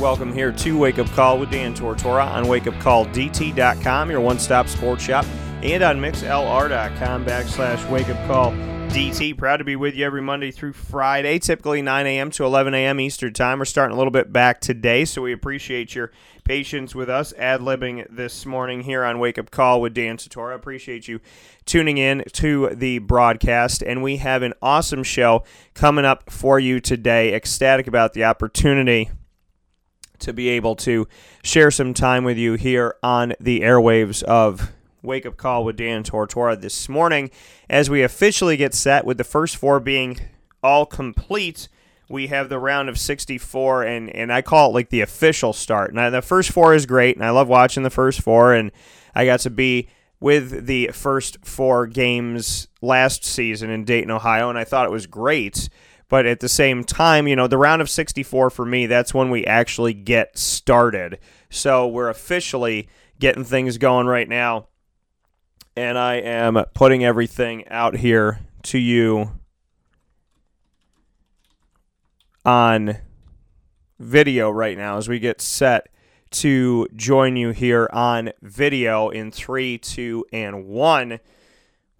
Welcome here to Wake Up Call with Dan Tortora on wakeupcalldt.com, your one stop sports shop, and on mixlr.com backslash wake up call DT. Proud to be with you every Monday through Friday, typically 9 a.m. to 11 a.m. Eastern Time. We're starting a little bit back today, so we appreciate your patience with us ad libbing this morning here on Wake Up Call with Dan Tortora. Appreciate you tuning in to the broadcast, and we have an awesome show coming up for you today. Ecstatic about the opportunity to be able to share some time with you here on the airwaves of Wake Up Call with Dan Tortora this morning as we officially get set with the first four being all complete. We have the round of 64, and, and I call it like the official start. Now, the first four is great, and I love watching the first four, and I got to be with the first four games last season in Dayton, Ohio, and I thought it was great. But at the same time, you know, the round of 64 for me, that's when we actually get started. So we're officially getting things going right now. And I am putting everything out here to you on video right now as we get set to join you here on video in three, two, and one.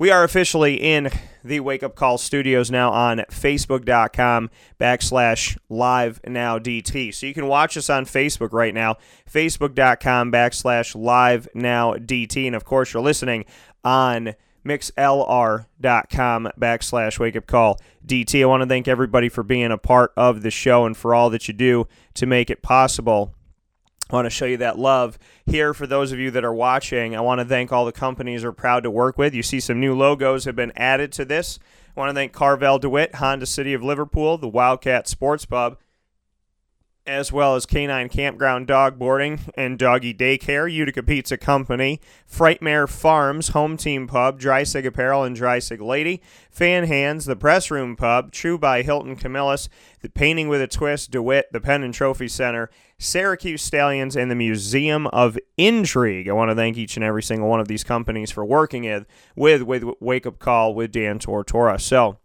We are officially in the Wake Up Call studios now on Facebook.com backslash live now DT. So you can watch us on Facebook right now, Facebook.com backslash live now DT. And of course, you're listening on mixlr.com backslash wake up call DT. I want to thank everybody for being a part of the show and for all that you do to make it possible. I want to show you that love here for those of you that are watching. I want to thank all the companies we're proud to work with. You see some new logos have been added to this. I want to thank Carvel DeWitt, Honda City of Liverpool, the Wildcat Sports Pub, as well as Canine Campground Dog Boarding and Doggy Daycare, Utica Pizza Company, Frightmare Farms, Home Team Pub, Dry Sig Apparel and Dry Sig Lady, Fan Hands, the Press Room Pub, Tru by Hilton Camillus, the Painting with a Twist, DeWitt, the Penn and Trophy Center, Syracuse Stallions, and the Museum of Intrigue. I want to thank each and every single one of these companies for working with, with, with Wake Up Call with Dan Tortora. So,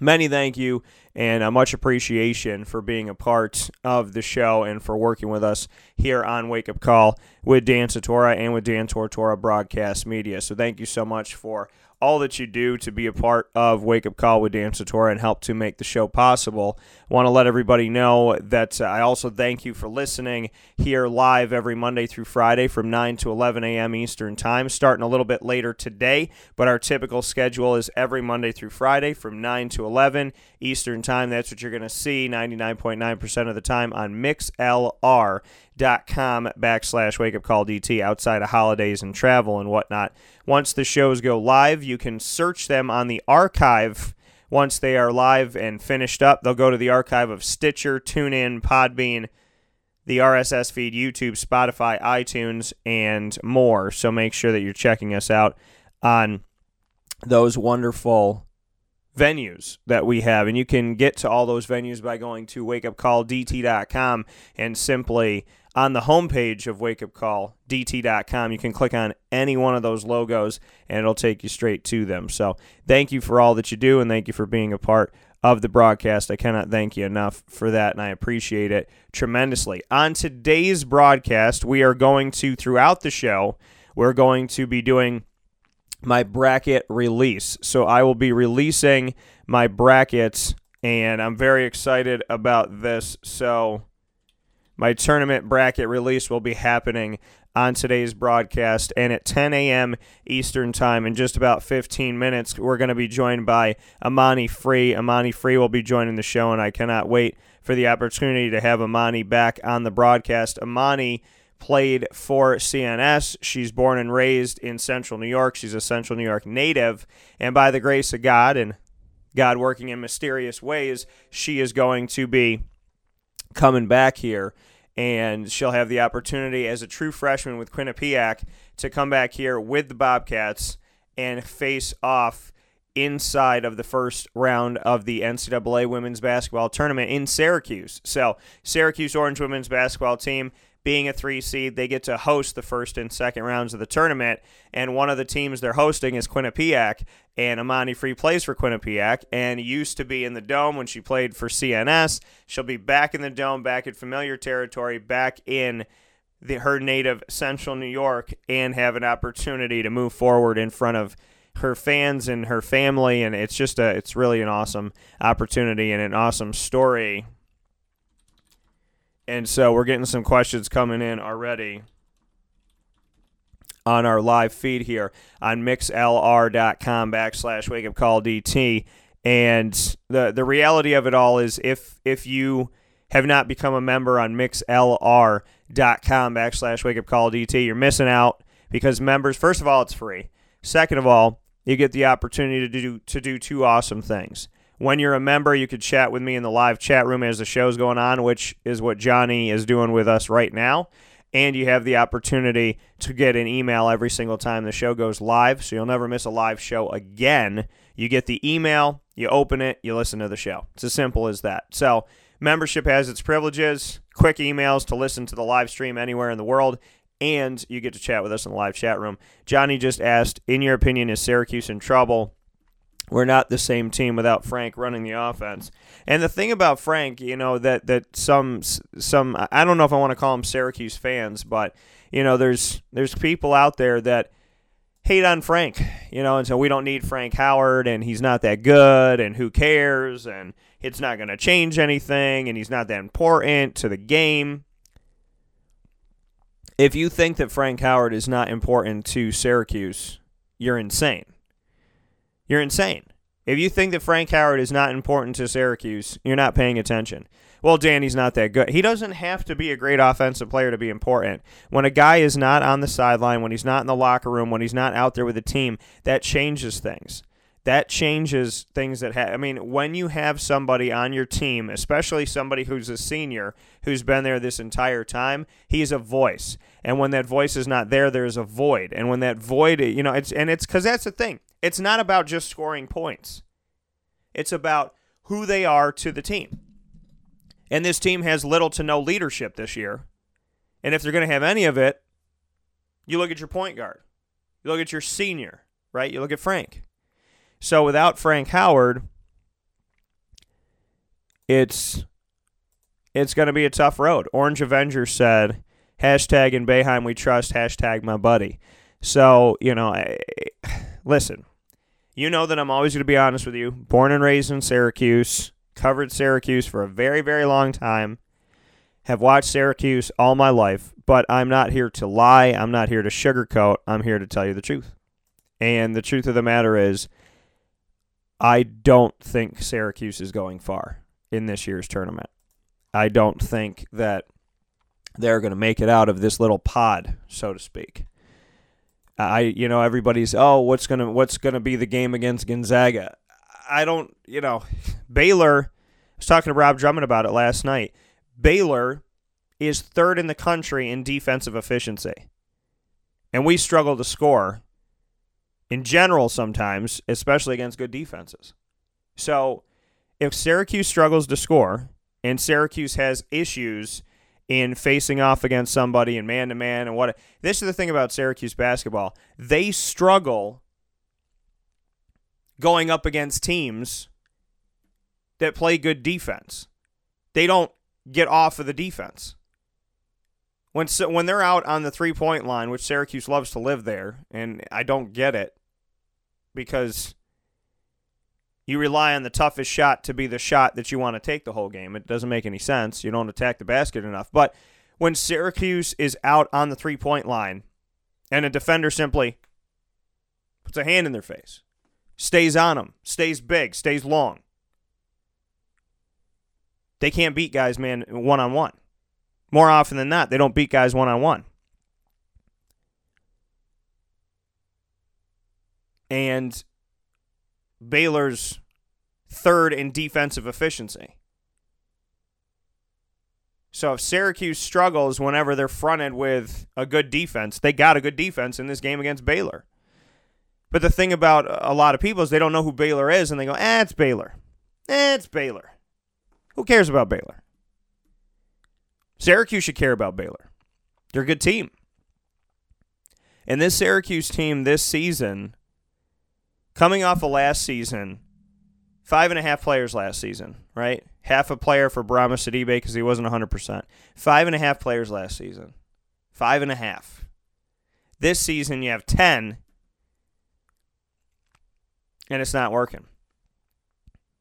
many thank you and a much appreciation for being a part of the show and for working with us here on Wake Up Call with Dan Tortora and with Dan Tortora Broadcast Media. So thank you so much for all that you do to be a part of Wake Up Call with Dan Tortora and help to make the show possible. I want to let everybody know that uh, I also thank you for listening here live every Monday through Friday from 9 to 11 a.m. Eastern Time, starting a little bit later today, but our typical schedule is every Monday through Friday from 9 to 11 Eastern Time. That's what you're going to see 99.9% of the time on mixlr.com backslash wake up call DT outside of holidays and travel and whatnot. Once the shows go live, you can search them on the archive. Once they are live and finished up, they'll go to the archive of Stitcher, TuneIn, Podbean, the RSS feed, YouTube, Spotify, iTunes, and more. So make sure that you're checking us out on those wonderful venues that we have. And you can get to all those venues by going to wakeupcalldt.com and simply on the homepage of wakeupcalldt.com, you can click on any one of those logos and it'll take you straight to them. So thank you for all that you do and thank you for being a part of the broadcast. I cannot thank you enough for that, and I appreciate it tremendously. On today's broadcast, we are going to, throughout the show, we're going to be doing my bracket release. So I will be releasing my brackets, and I'm very excited about this. So my tournament bracket release will be happening on today's broadcast. And at 10 a.m. Eastern Time, in just about 15 minutes, we're going to be joined by Amani Free. Amani Free will be joining the show, and I cannot wait for the opportunity to have Amani back on the broadcast. Amani played for CNS. She's born and raised in Central New York. She's a Central New York native. And by the grace of God and God working in mysterious ways, she is going to be coming back here and she'll have the opportunity as a true freshman with Quinnipiac to come back here with the Bobcats and face off inside of the first round of the NCAA women's basketball tournament in Syracuse. So, Syracuse Orange women's basketball team being a three seed, they get to host the first and second rounds of the tournament. And one of the teams they're hosting is Quinnipiac. And Amani Free plays for Quinnipiac and used to be in the dome when she played for CNS. She'll be back in the dome, back in familiar territory, back in the, her native central New York, and have an opportunity to move forward in front of her fans and her family and it's just a it's really an awesome opportunity and an awesome story and so we're getting some questions coming in already on our live feed here on mixlr.com backslash wake up call DT. And the, the reality of it all is if if you have not become a member on mixlr.com backslash wake up call DT, you're missing out because members, first of all, it's free. Second of all, you get the opportunity to do to do two awesome things. When you're a member, you could chat with me in the live chat room as the show's going on, which is what Johnny is doing with us right now. And you have the opportunity to get an email every single time the show goes live, so you'll never miss a live show again. You get the email, you open it, you listen to the show. It's as simple as that. So, membership has its privileges, quick emails to listen to the live stream anywhere in the world, and you get to chat with us in the live chat room. Johnny just asked, in your opinion, is Syracuse in trouble? We're not the same team without Frank running the offense. And the thing about Frank, you know, that that some some I don't know if I want to call them Syracuse fans, but you know, there's there's people out there that hate on Frank, you know, and so we don't need Frank Howard and he's not that good and who cares and it's not going to change anything and he's not that important to the game. If you think that Frank Howard is not important to Syracuse, you're insane. You're insane. If you think that Frank Howard is not important to Syracuse, you're not paying attention. Well, Danny's not that good. He doesn't have to be a great offensive player to be important. When a guy is not on the sideline, when he's not in the locker room, when he's not out there with the team, that changes things. That changes things that have. I mean, when you have somebody on your team, especially somebody who's a senior who's been there this entire time, he's a voice. And when that voice is not there, there's a void. And when that void, you know, it's and it's because that's the thing it's not about just scoring points, it's about who they are to the team. And this team has little to no leadership this year. And if they're going to have any of it, you look at your point guard, you look at your senior, right? You look at Frank. So without Frank Howard, it's it's going to be a tough road. Orange Avenger said, hashtag in Boeheim we trust, hashtag my buddy. So, you know, I, listen, you know that I'm always going to be honest with you. Born and raised in Syracuse, covered Syracuse for a very, very long time, have watched Syracuse all my life, but I'm not here to lie. I'm not here to sugarcoat. I'm here to tell you the truth. And the truth of the matter is, I don't think Syracuse is going far in this year's tournament. I don't think that they're going to make it out of this little pod, so to speak. I you know everybody's oh what's gonna what's gonna be the game against Gonzaga. I don't you know Baylor. I was talking to Rob Drummond about it last night. Baylor is third in the country in defensive efficiency, and we struggle to score in general sometimes, especially against good defenses. So if Syracuse struggles to score and Syracuse has issues in facing off against somebody in man to man and what this is the thing about Syracuse basketball. They struggle going up against teams that play good defense. They don't get off of the defense. When when they're out on the three-point line, which Syracuse loves to live there, and I don't get it because you rely on the toughest shot to be the shot that you want to take the whole game. It doesn't make any sense. You don't attack the basket enough. But when Syracuse is out on the three point line and a defender simply puts a hand in their face, stays on them, stays big, stays long, they can't beat guys, man, one on one. More often than not, they don't beat guys one on one. And Baylor's third in defensive efficiency. So if Syracuse struggles whenever they're fronted with a good defense, they got a good defense in this game against Baylor. But the thing about a lot of people is they don't know who Baylor is and they go, eh, it's Baylor. Eh, it's Baylor. Who cares about Baylor? Syracuse should care about Baylor. They're a good team. And this Syracuse team this season, coming off of last season, five and a half players last season, right? Half a player for Bourama Sidibe because he wasn't 100%. Five and a half players last season. Five and a half. This season, you have 10, and it's not working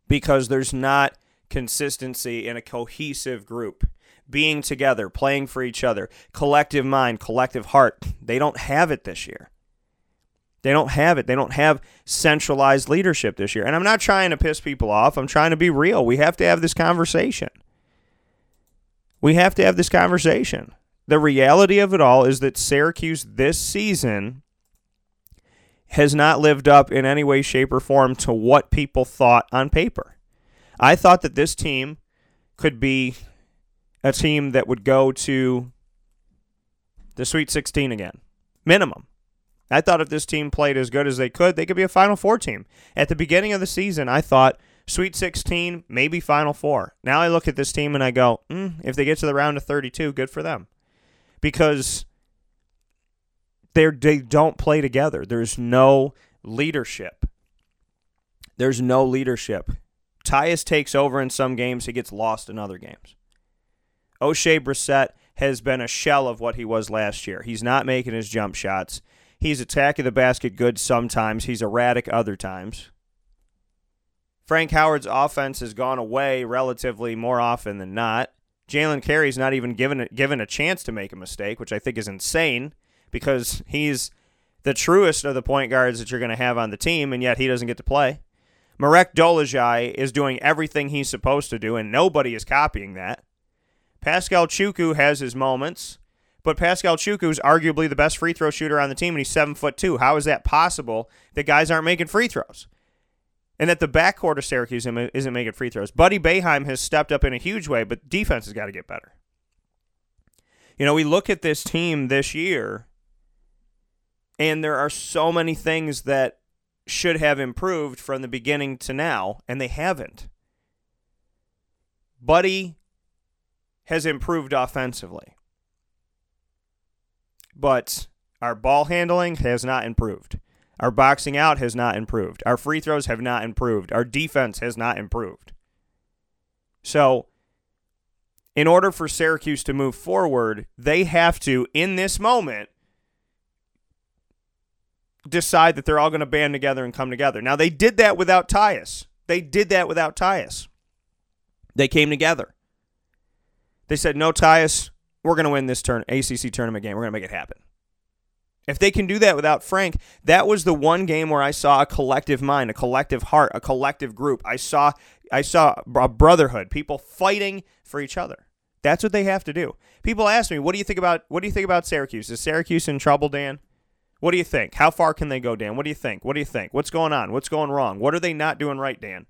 because there's not consistency in a cohesive group being together, playing for each other, collective mind, collective heart. They don't have it this year. They don't have it. They don't have centralized leadership this year. And I'm not trying to piss people off. I'm trying to be real. We have to have this conversation. We have to have this conversation. The reality of it all is that Syracuse this season has not lived up in any way, shape, or form to what people thought on paper. I thought that this team could be a team that would go to the Sweet 16 again, minimum. I thought if this team played as good as they could, they could be a Final Four team. At the beginning of the season, I thought Sweet 16, maybe Final Four. Now I look at this team and I go, mm, if they get to the round of 32, good for them. Because they they don't play together. There's no leadership. There's no leadership. Tyus takes over in some games, he gets lost in other games. Oshae Brissett has been a shell of what he was last year. He's not making his jump shots. He's attacking the basket good sometimes. He's erratic other times. Frank Howard's offense has gone away relatively more often than not. Jalen Carey's not even given given a chance to make a mistake, which I think is insane because he's the truest of the point guards that you're going to have on the team, and yet he doesn't get to play. Marek Dolezaj is doing everything he's supposed to do, and nobody is copying that. Pascal Chukwu has his moments, but Pascal Chukwu is arguably the best free throw shooter on the team, and he's seven foot two. How is that possible that guys aren't making free throws? And that the backcourt of Syracuse isn't making free throws. Buddy Boeheim has stepped up in a huge way, but defense has got to get better. You know, we look at this team this year, and there are so many things that should have improved from the beginning to now, and they haven't. Buddy has improved offensively. But our ball handling has not improved. Our boxing out has not improved. Our free throws have not improved. Our defense has not improved. So, in order for Syracuse to move forward, they have to, in this moment, decide that they're all going to band together and come together. Now, they did that without Tyus. They did that without Tyus. They came together. They said, no, Tyus, we're going to win this turn ACC tournament game. We're going to make it happen. If they can do that without Frank, that was the one game where I saw a collective mind, a collective heart, a collective group. I saw I saw a brotherhood, people fighting for each other. That's what they have to do. People ask me, "What do you think about what do you think about Syracuse? Is Syracuse in trouble, Dan?" What do you think? How far can they go, Dan? What do you think? What do you think? What's going on? What's going wrong? What are they not doing right, Dan?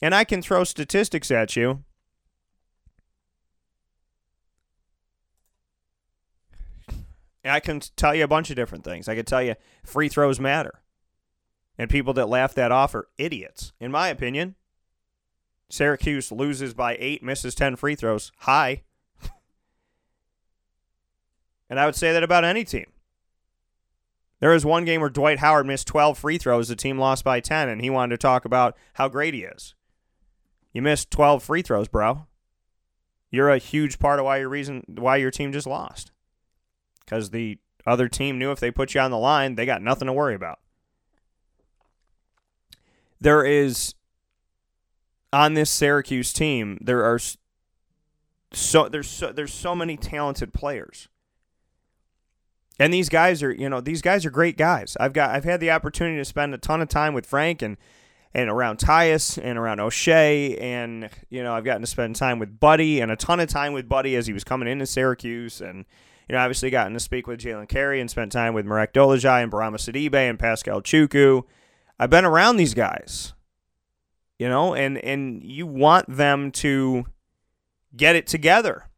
And I can throw statistics at you I can tell you a bunch of different things. I can tell you free throws matter. And people that laugh that off are idiots, in my opinion. Syracuse loses by eight, misses 10 free throws. High. and I would say that about any team. There was one game where Dwight Howard missed 12 free throws. The team lost by 10, and he wanted to talk about how great he is. You missed 12 free throws, bro. You're a huge part of why your reason why your team just lost because the other team knew if they put you on the line, they got nothing to worry about. There is on this Syracuse team, there are so there's so there's so many talented players. And these guys are, you know, these guys are great guys. I've got I've had the opportunity to spend a ton of time with Frank and and around Tyus and around Oshae and you know, I've gotten to spend time with Buddy and a ton of time with Buddy as he was coming into Syracuse and you know, obviously gotten to speak with Jalen Carey and spent time with Marek Dolezaj and Bourama Sidibe and Pascal Chukwu. I've been around these guys, you know, and and you want them to get it together.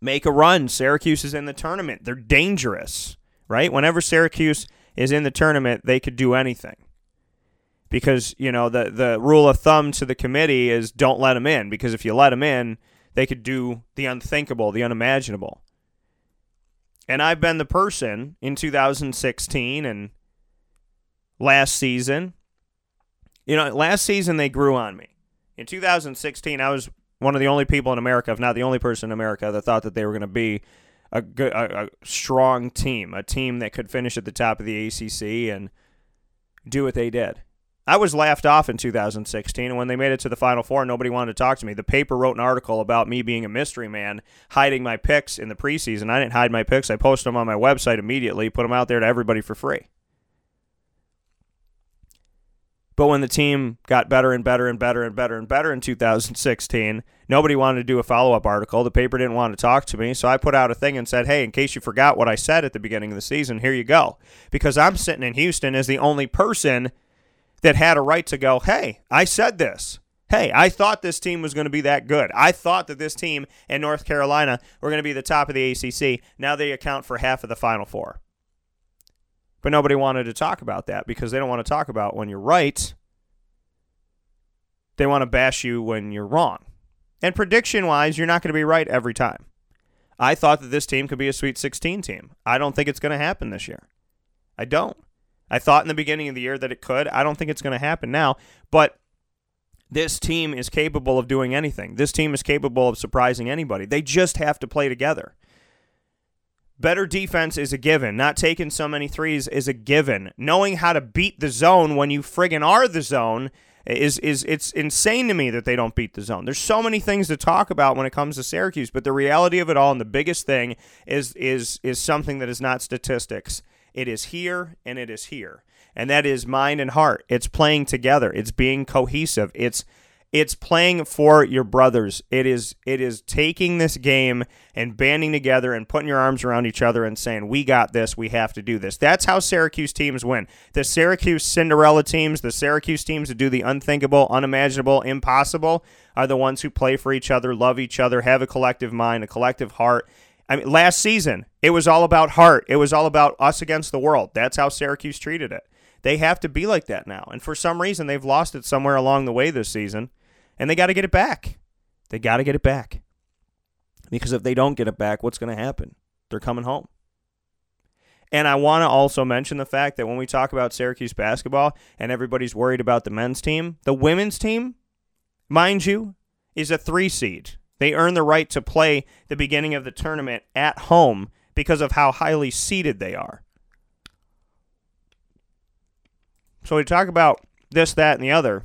Make a run. Syracuse is in the tournament. They're dangerous, right? Whenever Syracuse is in the tournament, they could do anything. Because, you know, the the rule of thumb to the committee is don't let them in because if you let them in, they could do the unthinkable, the unimaginable. And I've been the person in 2016 and last season. You know, last season they grew on me. In 2016, I was one of the only people in America, if not the only person in America, that thought that they were going to be a good, a, a strong team, a team that could finish at the top of the ACC and do what they did. I was laughed off in 2016, and when they made it to the Final Four, nobody wanted to talk to me. The paper wrote an article about me being a mystery man, hiding my picks in the preseason. I didn't hide my picks. I posted them on my website immediately, put them out there to everybody for free. But when the team got better and better and better and better and better in 2016, nobody wanted to do a follow up article. The paper didn't want to talk to me. So I put out a thing and said, hey, in case you forgot what I said at the beginning of the season, here you go. Because I'm sitting in Houston as the only person that had a right to go, hey, I said this. Hey, I thought this team was going to be that good. I thought that this team in North Carolina were going to be the top of the ACC. Now they account for half of the Final Four. But nobody wanted to talk about that because they don't want to talk about when you're right. They want to bash you when you're wrong. And prediction wise, you're not going to be right every time. I thought that this team could be a Sweet 16 team. I don't think it's going to happen this year. I don't. I thought in the beginning of the year that it could. I don't think it's going to happen now. But this team is capable of doing anything. This team is capable of surprising anybody. They just have to play together. Better defense is a given. Not taking so many threes is a given. Knowing how to beat the zone when you friggin' are the zone is is it's insane to me that they don't beat the zone. There's so many things to talk about when it comes to Syracuse, but the reality of it all and the biggest thing is is is something that is not statistics. It is here and it is here. And that is mind and heart. It's playing together. It's being cohesive. It's it's playing for your brothers. It is it is taking this game and banding together and putting your arms around each other and saying, "We got this. We have to do this." That's how Syracuse teams win. The Syracuse Cinderella teams, the Syracuse teams that do the unthinkable, unimaginable, impossible, are the ones who play for each other, love each other, have a collective mind, a collective heart. I mean, last season it was all about heart. It was all about us against the world. That's how Syracuse treated it. They have to be like that now, and for some reason they've lost it somewhere along the way this season and they got to get it back. They got to get it back. Because if they don't get it back, what's going to happen? They're coming home. And I want to also mention the fact that when we talk about Syracuse basketball and everybody's worried about the men's team, the women's team, mind you, is a three seed. They earn the right to play the beginning of the tournament at home because of how highly seeded they are. So we talk about this, that, and the other.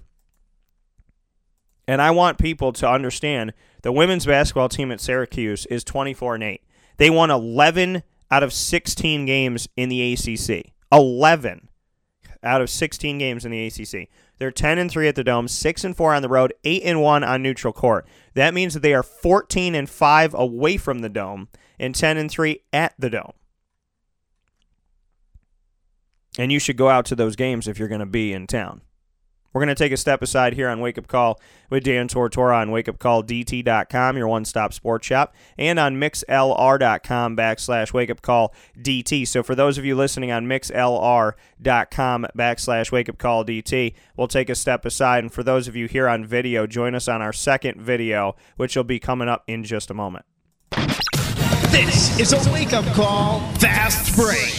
And I want people to understand the women's basketball team at Syracuse is 24 and 8. They won 11 out of 16 games in the ACC. 11 out of 16 games in the ACC. They're 10 and 3 at the Dome, 6 and 4 on the road, 8 and 1 on neutral court. That means that they are 14 and 5 away from the Dome and 10 and 3 at the Dome. And you should go out to those games if you're going to be in town. We're going to take a step aside here on Wake Up Call with Dan Tortora on wakeupcalldt.com, your one stop sports shop, and on mixlr.com backslash wakeupcalldt. So for those of you listening on mixlr.com backslash wakeupcalldt, we'll take a step aside. And for those of you here on video, join us on our second video, which will be coming up in just a moment. This is a wake up call fast break.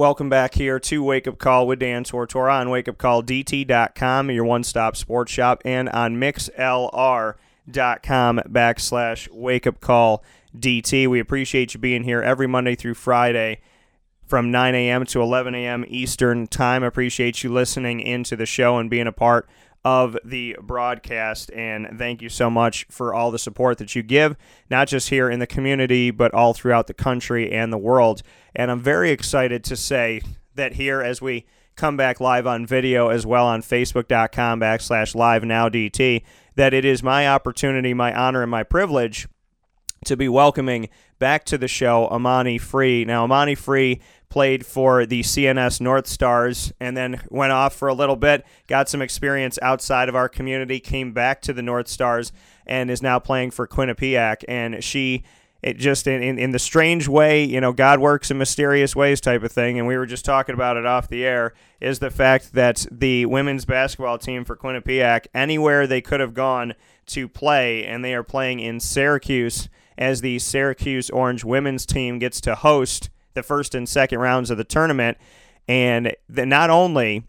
Welcome back here to Wake Up Call with Dan Tortora on wakeupcalldt.com, your one stop sports shop, and on mixlr.com backslash wake up call DT. We appreciate you being here every Monday through Friday from 9 a.m. to 11 a.m. Eastern Time. Appreciate you listening into the show and being a part of the broadcast. And thank you so much for all the support that you give, not just here in the community, but all throughout the country and the world. And I'm very excited to say that here as we come back live on video as well on facebook.com backslash live now DT, that it is my opportunity, my honor, and my privilege to be welcoming back to the show Amani Free. Now, Amani Free played for the CNS North Stars and then went off for a little bit, got some experience outside of our community, came back to the North Stars, and is now playing for Quinnipiac. And she. It just in, in, in the strange way, you know, God works in mysterious ways type of thing, and we were just talking about it off the air, is the fact that the women's basketball team for Quinnipiac, anywhere they could have gone to play, and they are playing in Syracuse as the Syracuse Orange women's team gets to host the first and second rounds of the tournament. And the, not only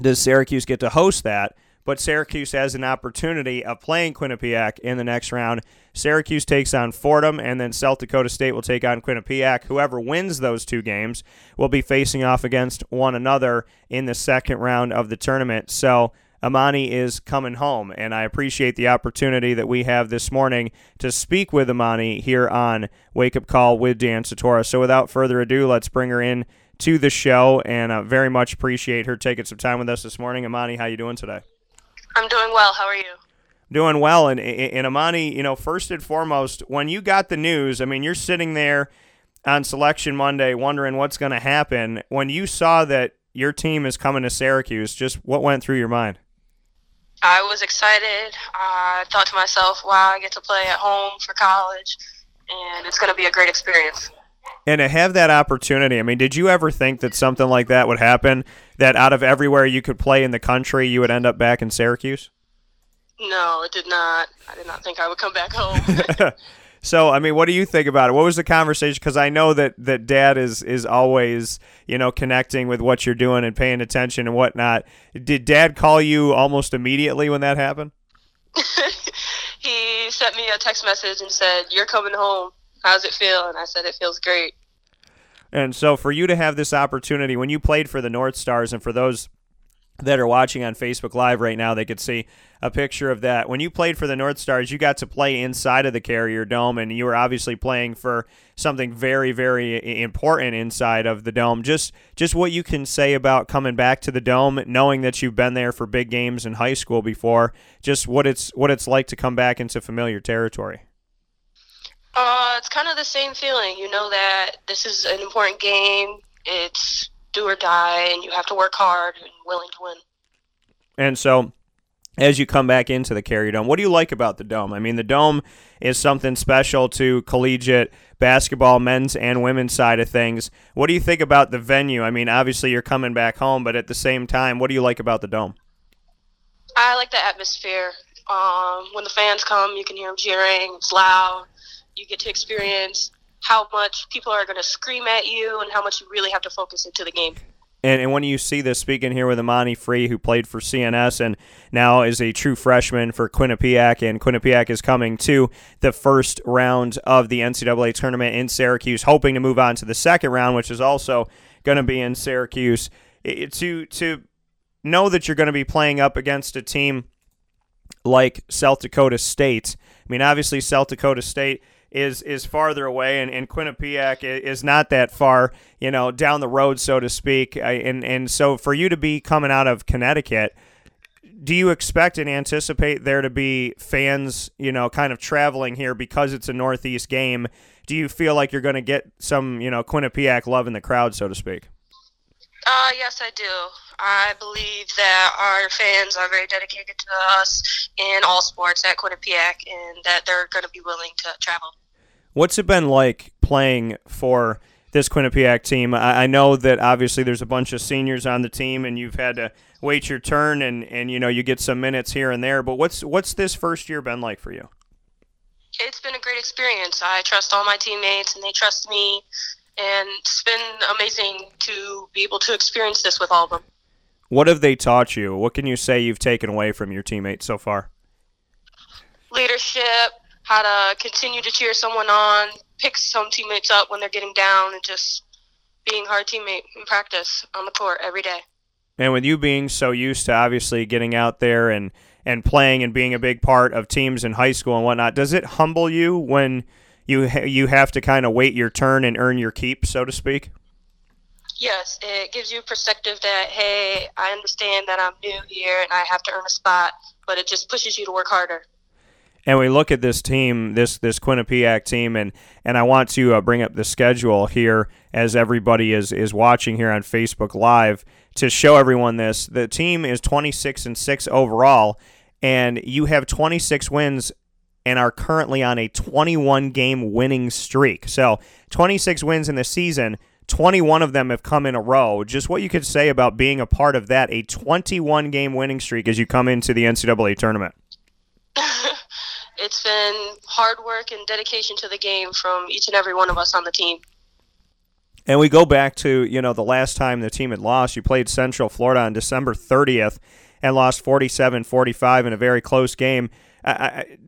does Syracuse get to host that, but Syracuse has an opportunity of playing Quinnipiac in the next round. Syracuse takes on Fordham, and then South Dakota State will take on Quinnipiac. Whoever wins those two games will be facing off against one another in the second round of the tournament. So Amani is coming home, and I appreciate the opportunity that we have this morning to speak with Amani here on Wake Up Call with Dan Tortora. So without further ado, let's bring her in to the show, and I very much appreciate her taking some time with us this morning. Amani, how you doing today? I'm doing well. How are you? Doing well, and and Amani, you know, first and foremost, when you got the news, I mean, you're sitting there on Selection Monday wondering what's going to happen. When you saw that your team is coming to Syracuse, just what went through your mind? I was excited. I thought to myself, wow, I get to play at home for college, and it's going to be a great experience. And to have that opportunity, I mean, did you ever think that something like that would happen? That out of everywhere you could play in the country, you would end up back in Syracuse? No, it did not. I did not think I would come back home. So, I mean, what do you think about it? What was the conversation? Because I know that, that Dad is is always, you know, connecting with what you're doing and paying attention and whatnot. Did Dad call you almost immediately when that happened? he sent me a text message and said, "You're coming home. How's it feel?" And I said, "It feels great." And so, for you to have this opportunity when you played for the North Stars, and for those that are watching on Facebook Live right now, they could see a picture of that. When you played for the North Stars, you got to play inside of the Carrier Dome, and you were obviously playing for something very, very important inside of the dome. Just, just what you can say about coming back to the dome, knowing that you've been there for big games in high school before. Just what it's what it's like to come back into familiar territory. Uh, it's kind of the same feeling. You know that this is an important game. It's do or die, and you have to work hard and willing to win. And so, as you come back into the Carrier Dome, what do you like about the dome? I mean, the dome is something special to collegiate basketball, men's and women's side of things. What do you think about the venue? I mean, obviously you're coming back home, but at the same time, what do you like about the dome? I like the atmosphere. Um, when the fans come, you can hear them cheering. It's loud. You get to experience how much people are going to scream at you and how much you really have to focus into the game. And, and when you see this, speaking here with Amani Free, who played for CNS and now is a true freshman for Quinnipiac, and Quinnipiac is coming to the first round of the NCAA tournament in Syracuse, hoping to move on to the second round, which is also going to be in Syracuse. It, to to know that you're going to be playing up against a team like South Dakota State. I mean, obviously South Dakota State is is farther away, and, and Quinnipiac is not that far, you know, down the road, so to speak. And and so for you to be coming out of Connecticut, do you expect and anticipate there to be fans, you know, kind of traveling here because it's a Northeast game? Do you feel like you're going to get some, you know, Quinnipiac love in the crowd, so to speak? Uh, yes, I do. I believe that our fans are very dedicated to us in all sports at Quinnipiac and that they're going to be willing to travel. What's it been like playing for this Quinnipiac team? I, I know that obviously there's a bunch of seniors on the team, and you've had to wait your turn, and, and you know you get some minutes here and there. But what's what's this first year been like for you? It's been a great experience. I trust all my teammates and they trust me. And it's been amazing to be able to experience this with all of them. What have they taught you? What can you say you've taken away from your teammates so far? Leadership, how to continue to cheer someone on, pick some teammates up when they're getting down, and just being a hard teammate in practice on the court every day. And with you being so used to obviously getting out there and and playing and being a big part of teams in high school and whatnot, does it humble you when you ha- you have to kind of wait your turn and earn your keep, so to speak? Yes, it gives you perspective that hey, I understand that I'm new here and I have to earn a spot, but it just pushes you to work harder. And we look at this team, this this Quinnipiac team, and and I want to uh, bring up the schedule here as everybody is is watching here on Facebook Live to show everyone this. The team is 26 and six overall, and you have 26 wins and are currently on a 21 game winning streak. So 26 wins in the season. 21 of them have come in a row. Just what you could say about being a part of that, a 21 game winning streak as you come into the NCAA tournament. it's been hard work and dedication to the game from each and every one of us on the team. And we go back to, you know, the last time the team had lost. You played Central Florida on December 30th and lost 47 45 in a very close game. I, I,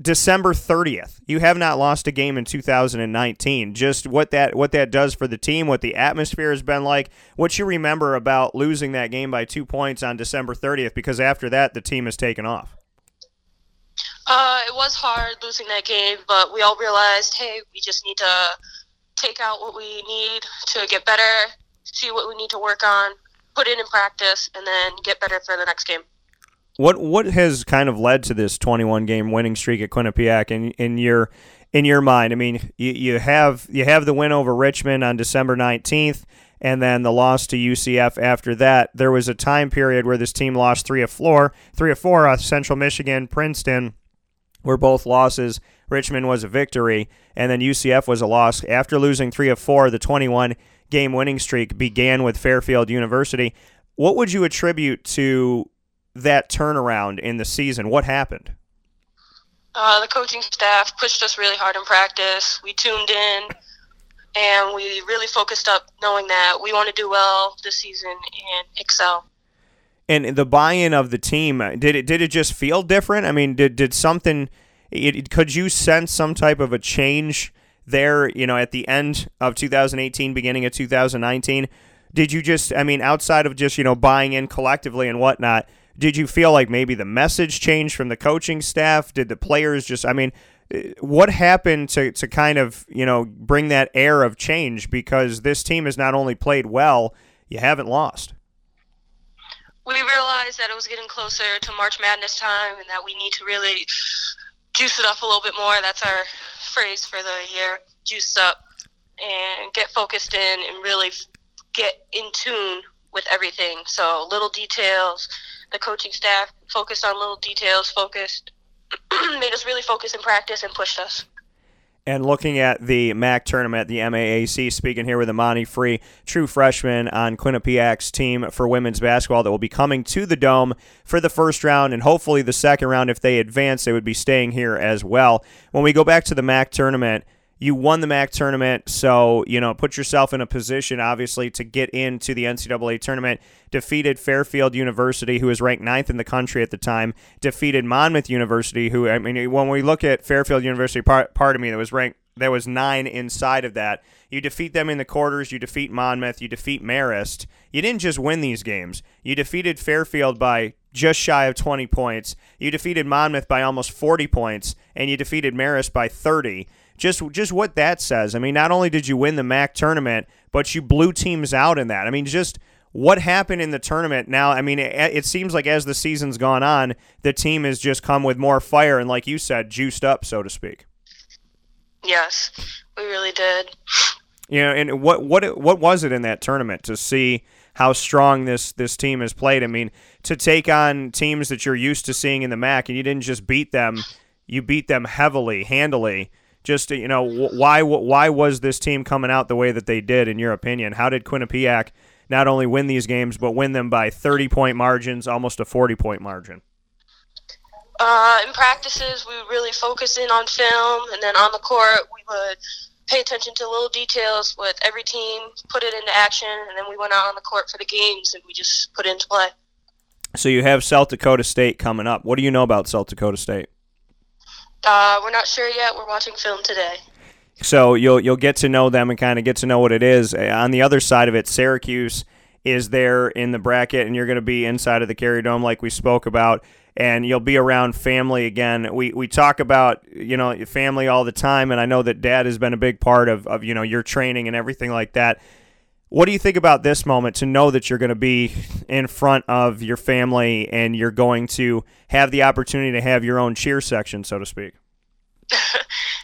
December 30th. You have not lost a game in 2019. Just what that what that does for the team, what the atmosphere has been like, what you remember about losing that game by 2 points on December 30th because after that the team has taken off. Uh, it was hard losing that game, but we all realized, hey, we just need to take out what we need to get better, see what we need to work on, put it in practice, and then get better for the next game. What what has kind of led to this 21 game winning streak at Quinnipiac in in your in your mind? I mean, you, you have you have the win over Richmond on December 19th and then the loss to UCF after that. There was a time period where this team lost 3 of 4, 3 of 4 uh, Central Michigan, Princeton were both losses. Richmond was a victory, and then UCF was a loss. After losing 3 of 4, the 21 game winning streak began with Fairfield University. What would you attribute to that turnaround in the season? What happened? Uh, the coaching staff pushed us really hard in practice. We tuned in, and we really focused up, knowing that we want to do well this season and excel. And the buy-in of the team did it did it just feel different? I mean, did did something? It, could you sense some type of a change there? You know, at the end of 2018, beginning of 2019, did you just? I mean, outside of just you know buying in collectively and whatnot, did you feel like maybe the message changed from the coaching staff? Did the players just? I mean, eh, what happened to to kind of you know bring that air of change? Because this team has not only played well, you haven't lost we realized that it was getting closer to March Madness time and that we need to really juice it up a little bit more. That's our phrase for the year juice up and get focused in and really get in tune with everything. So, little details, the coaching staff focused on little details, focused, made us really focus in practice and pushed us. And looking at the MAAC tournament, the MAAC, speaking here with Amani Free, true freshman on Quinnipiac's team for women's basketball that will be coming to the Dome for the first round and hopefully the second round. If they advance, they would be staying here as well. When we go back to the MAAC tournament, you won the MAAC tournament, so you know put yourself in a position, obviously, to get into the NCAA tournament. Defeated Fairfield University, who was ranked ninth in the country at the time. Defeated Monmouth University, who I mean, when we look at Fairfield University, part, part of me that was ranked, there was nine inside of that. You defeat them in the quarters. You defeat Monmouth. You defeat Marist. You didn't just win these games. You defeated Fairfield by just shy of 20 points. You defeated Monmouth by almost 40 points, and you defeated Marist by 30 just just what that says. I mean, not only did you win the MAAC tournament, but you blew teams out in that. I mean, just What happened in the tournament? Now, I mean, it, it seems like as the season's gone on, the team has just come with more fire and, like you said, juiced up, so to speak. Yes, we really did. You know, and what what what was it in that tournament to see how strong this this team has played? I mean, to take on teams that you're used to seeing in the MAAC, and you didn't just beat them, you beat them heavily, handily. Just you know, why why was this team coming out the way that they did? In your opinion, how did Quinnipiac not only win these games but win them by 30 point margins, almost a 40 point margin? Uh, in practices, we would really focus in on film, and then on the court, we would pay attention to little details with every team, put it into action, and then we went out on the court for the games and we just put it into play. So you have South Dakota State coming up. What do you know about South Dakota State? Uh, we're not sure yet. We're watching film today. So you'll you'll get to know them and kind of get to know what it is. Uh, On the other side of it, Syracuse is there in the bracket, and you're going to be inside of the Carrier Dome, like we spoke about, and you'll be around family again. We we talk about you know family all the time, and I know that Dad has been a big part of of you know your training and everything like that. What do you think about this moment to know that you're going to be in front of your family and you're going to have the opportunity to have your own cheer section, so to speak?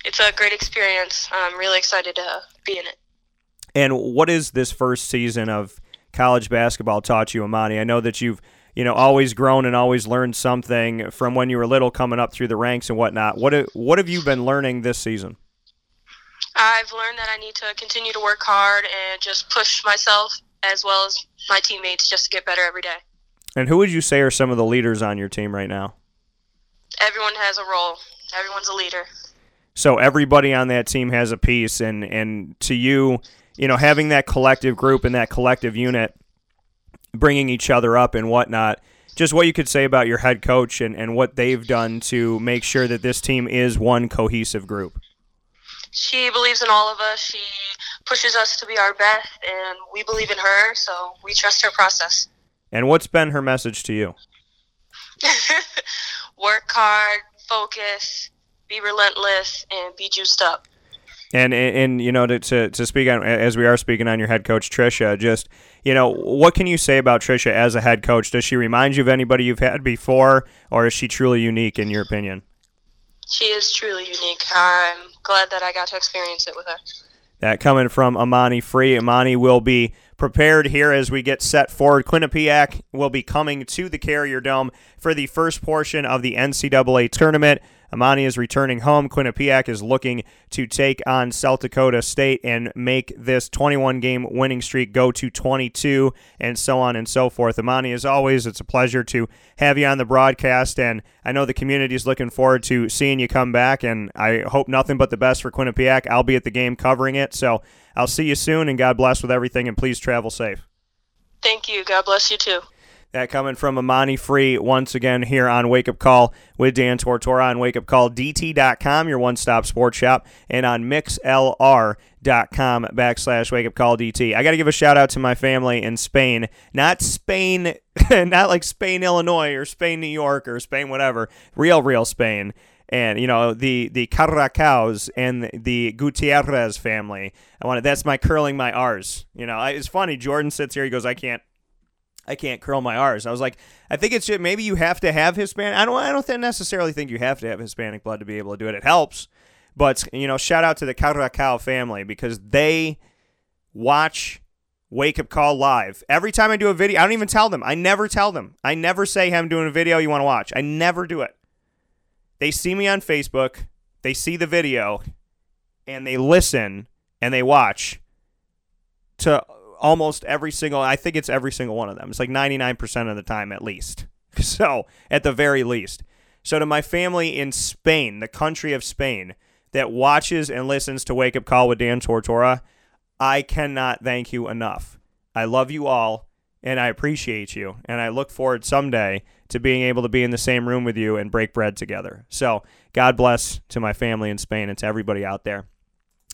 It's a great experience. I'm really excited to be in it. And what is this first season of college basketball taught you, Amani? I know that you've you know always grown and always learned something from when you were little, coming up through the ranks and whatnot. What what have you been learning this season? I've learned that I need to continue to work hard and just push myself as well as my teammates just to get better every day. And who would you say are some of the leaders on your team right now? Everyone has a role. Everyone's a leader. So everybody on that team has a piece, and and to you, you know, having that collective group and that collective unit, bringing each other up and whatnot. Just what you could say about your head coach and, and what they've done to make sure that this team is one cohesive group. She believes in all of us. She pushes us to be our best, and we believe in her, so we trust her process. And what's been her message to you? Work hard, focus, be relentless, and be juiced up. And and, and you know to, to to speak on as we are speaking on your head coach Trisha, just you know what can you say about Trisha as a head coach? Does she remind you of anybody you've had before, or is she truly unique in your opinion? She is truly unique. I'm glad that I got to experience it with her. That coming from Amani Free. Amani will be prepared here as we get set forward. Quinnipiac will be coming to the Carrier Dome for the first portion of the NCAA tournament. Amani is returning home. Quinnipiac is looking to take on South Dakota State and make this 21 game winning streak go to 22 and so on and so forth. Amani, as always, it's a pleasure to have you on the broadcast, and I know the community is looking forward to seeing you come back, and I hope nothing but the best for Quinnipiac. I'll be at the game covering it, so I'll see you soon, and God bless with everything, and please travel safe. Thank you. God bless you too. That coming from Amani Free once again here on Wake Up Call with Dan Tortora on wakeupcalldt.com, your one stop sports shop, and on mixlr.com backslash wake up call DT. I got to give a shout out to my family in Spain. Not Spain, not like Spain, Illinois, or Spain, New York, or Spain, whatever. Real, real Spain. And you know the the Caracaos and the, the Gutierrez family. I wanted that's my curling my R's. You know, I, it's funny. Jordan sits here. He goes, "I can't I can't curl my R's. I was like, I think it's just, maybe you have to have Hispanic. I don't. I don't necessarily think you have to have Hispanic blood to be able to do it. It helps, but you know, shout out to the Caracao family because they watch Wake Up Call live every time I do a video. I don't even tell them. I never tell them. I never say, "Hey, I'm doing a video. You want to watch?" I never do it. They see me on Facebook. They see the video, and they listen and they watch to almost every single I think it's every single one of them. It's like 99% of the time at least. So, at the very least. So to my family in Spain, the country of Spain that watches and listens to Wake Up Call with Dan Tortora, I cannot thank you enough. I love you all and I appreciate you and I look forward someday to being able to be in the same room with you and break bread together. So, God bless to my family in Spain and to everybody out there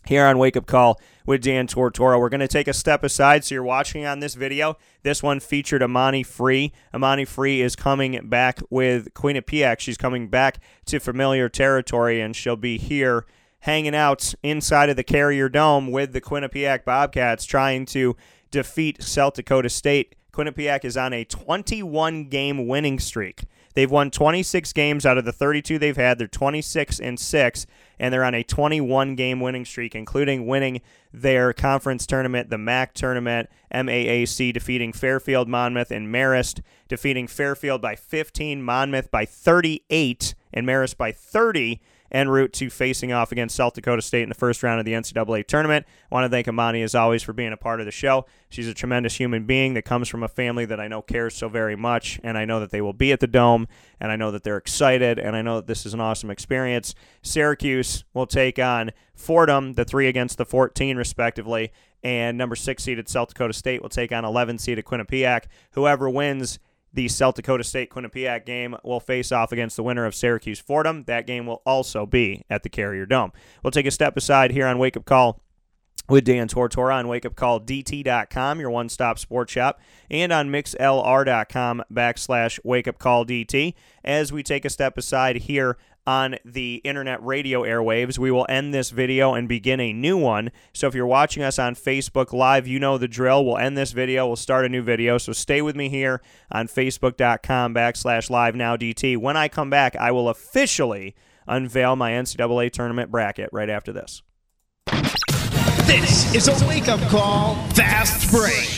here on Wake Up Call with Dan Tortora. We're going to take a step aside. So you're watching on this video. This one featured Amani Free. Amani Free is coming back with Queen of Quinnipiac. She's coming back to familiar territory, and she'll be here hanging out inside of the Carrier Dome with the Quinnipiac Bobcats, trying to defeat South Dakota State. Quinnipiac is on a 21 game winning streak. They've won 26 games out of the 32 they've had. They're 26 and 6, and they're on a 21 game winning streak, including winning their conference tournament, the MAC tournament, MAAC, defeating Fairfield, Monmouth, and Marist, defeating Fairfield by 15, Monmouth by 38, and Marist by 30 en route to facing off against South Dakota State in the first round of the NCAA tournament. I want to thank Amani, as always, for being a part of the show. She's a tremendous human being that comes from a family that I know cares so very much, and I know that they will be at the Dome, and I know that they're excited, and I know that this is an awesome experience. Syracuse will take on Fordham, the three against the 14, respectively, and number six seeded South Dakota State will take on 11 seeded Quinnipiac. Whoever wins the South Dakota State Quinnipiac game will face off against the winner of Syracuse Fordham. That game will also be at the Carrier Dome. We'll take a step aside here on Wake Up Call with Dan Tortora on wakeupcalldt.com, your one stop sports shop, and on mixlr.com backslash wakeupcalldt. As we take a step aside here on the internet radio airwaves, we will end this video and begin a new one. So if you're watching us on Facebook Live, you know the drill. We'll end this video, we'll start a new video. So stay with me here on facebook.com backslash live now DT. When I come back, I will officially unveil my NCAA tournament bracket right after this. This is a wake up call, fast break.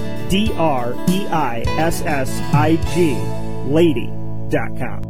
D R E I S S I G Lady.com.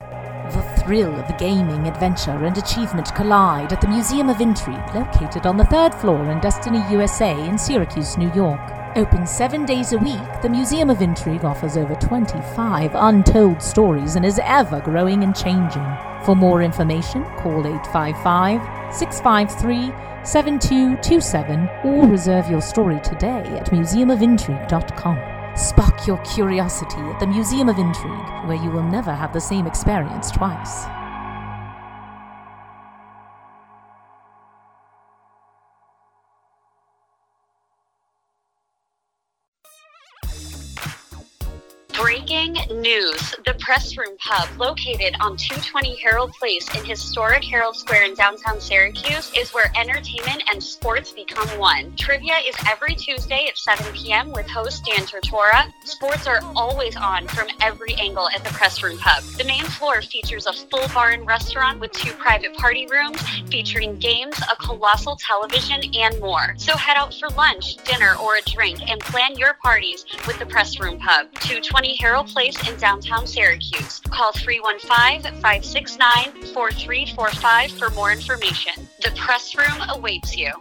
The thrill of gaming, adventure, and achievement collide at the Museum of Intrigue, located on the third floor in Destiny, USA, in Syracuse, New York. Open seven days a week, the Museum of Intrigue offers over 25 untold stories and is ever growing and changing. For more information, call 855 653 7227 or reserve your story today at museumofintrigue.com. Spark your curiosity at the Museum of Intrigue, where you will never have the same experience twice. News. The Press Room Pub, located on 220 Herald Place in historic Harold Square in downtown Syracuse, is where entertainment and sports become one. Trivia is every Tuesday at 7 p.m. with host Dan Tortora. Sports are always on from every angle at the Press Room Pub. The main floor features a full bar and restaurant with two private party rooms featuring games, a colossal television, and more. So head out for lunch, dinner, or a drink and plan your parties with the Press Room Pub. 220 Herald Place in downtown Syracuse. Call 315-569-4345 for more information. The Press Room awaits you.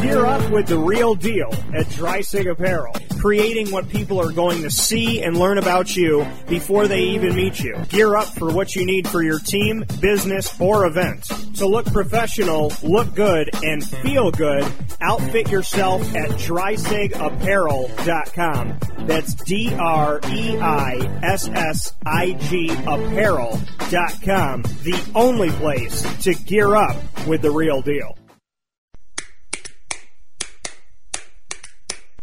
Gear up with the real deal at Dreissig Apparel, creating what people are going to see and learn about you before they even meet you. Gear up for what you need for your team, business, or event. To look professional, look good, and feel good, Outfit yourself at dreissigapparel.com. That's D R E I S S I G apparel.com. The only place to gear up with the real deal.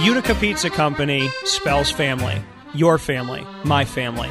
Utica Pizza Company spells family. Your family, my family,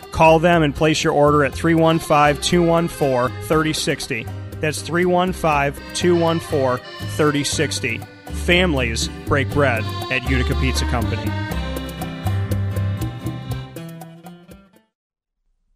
Call them and place your order at 315 214 3060. That's 315 214 3060. Families break bread at Utica Pizza Company.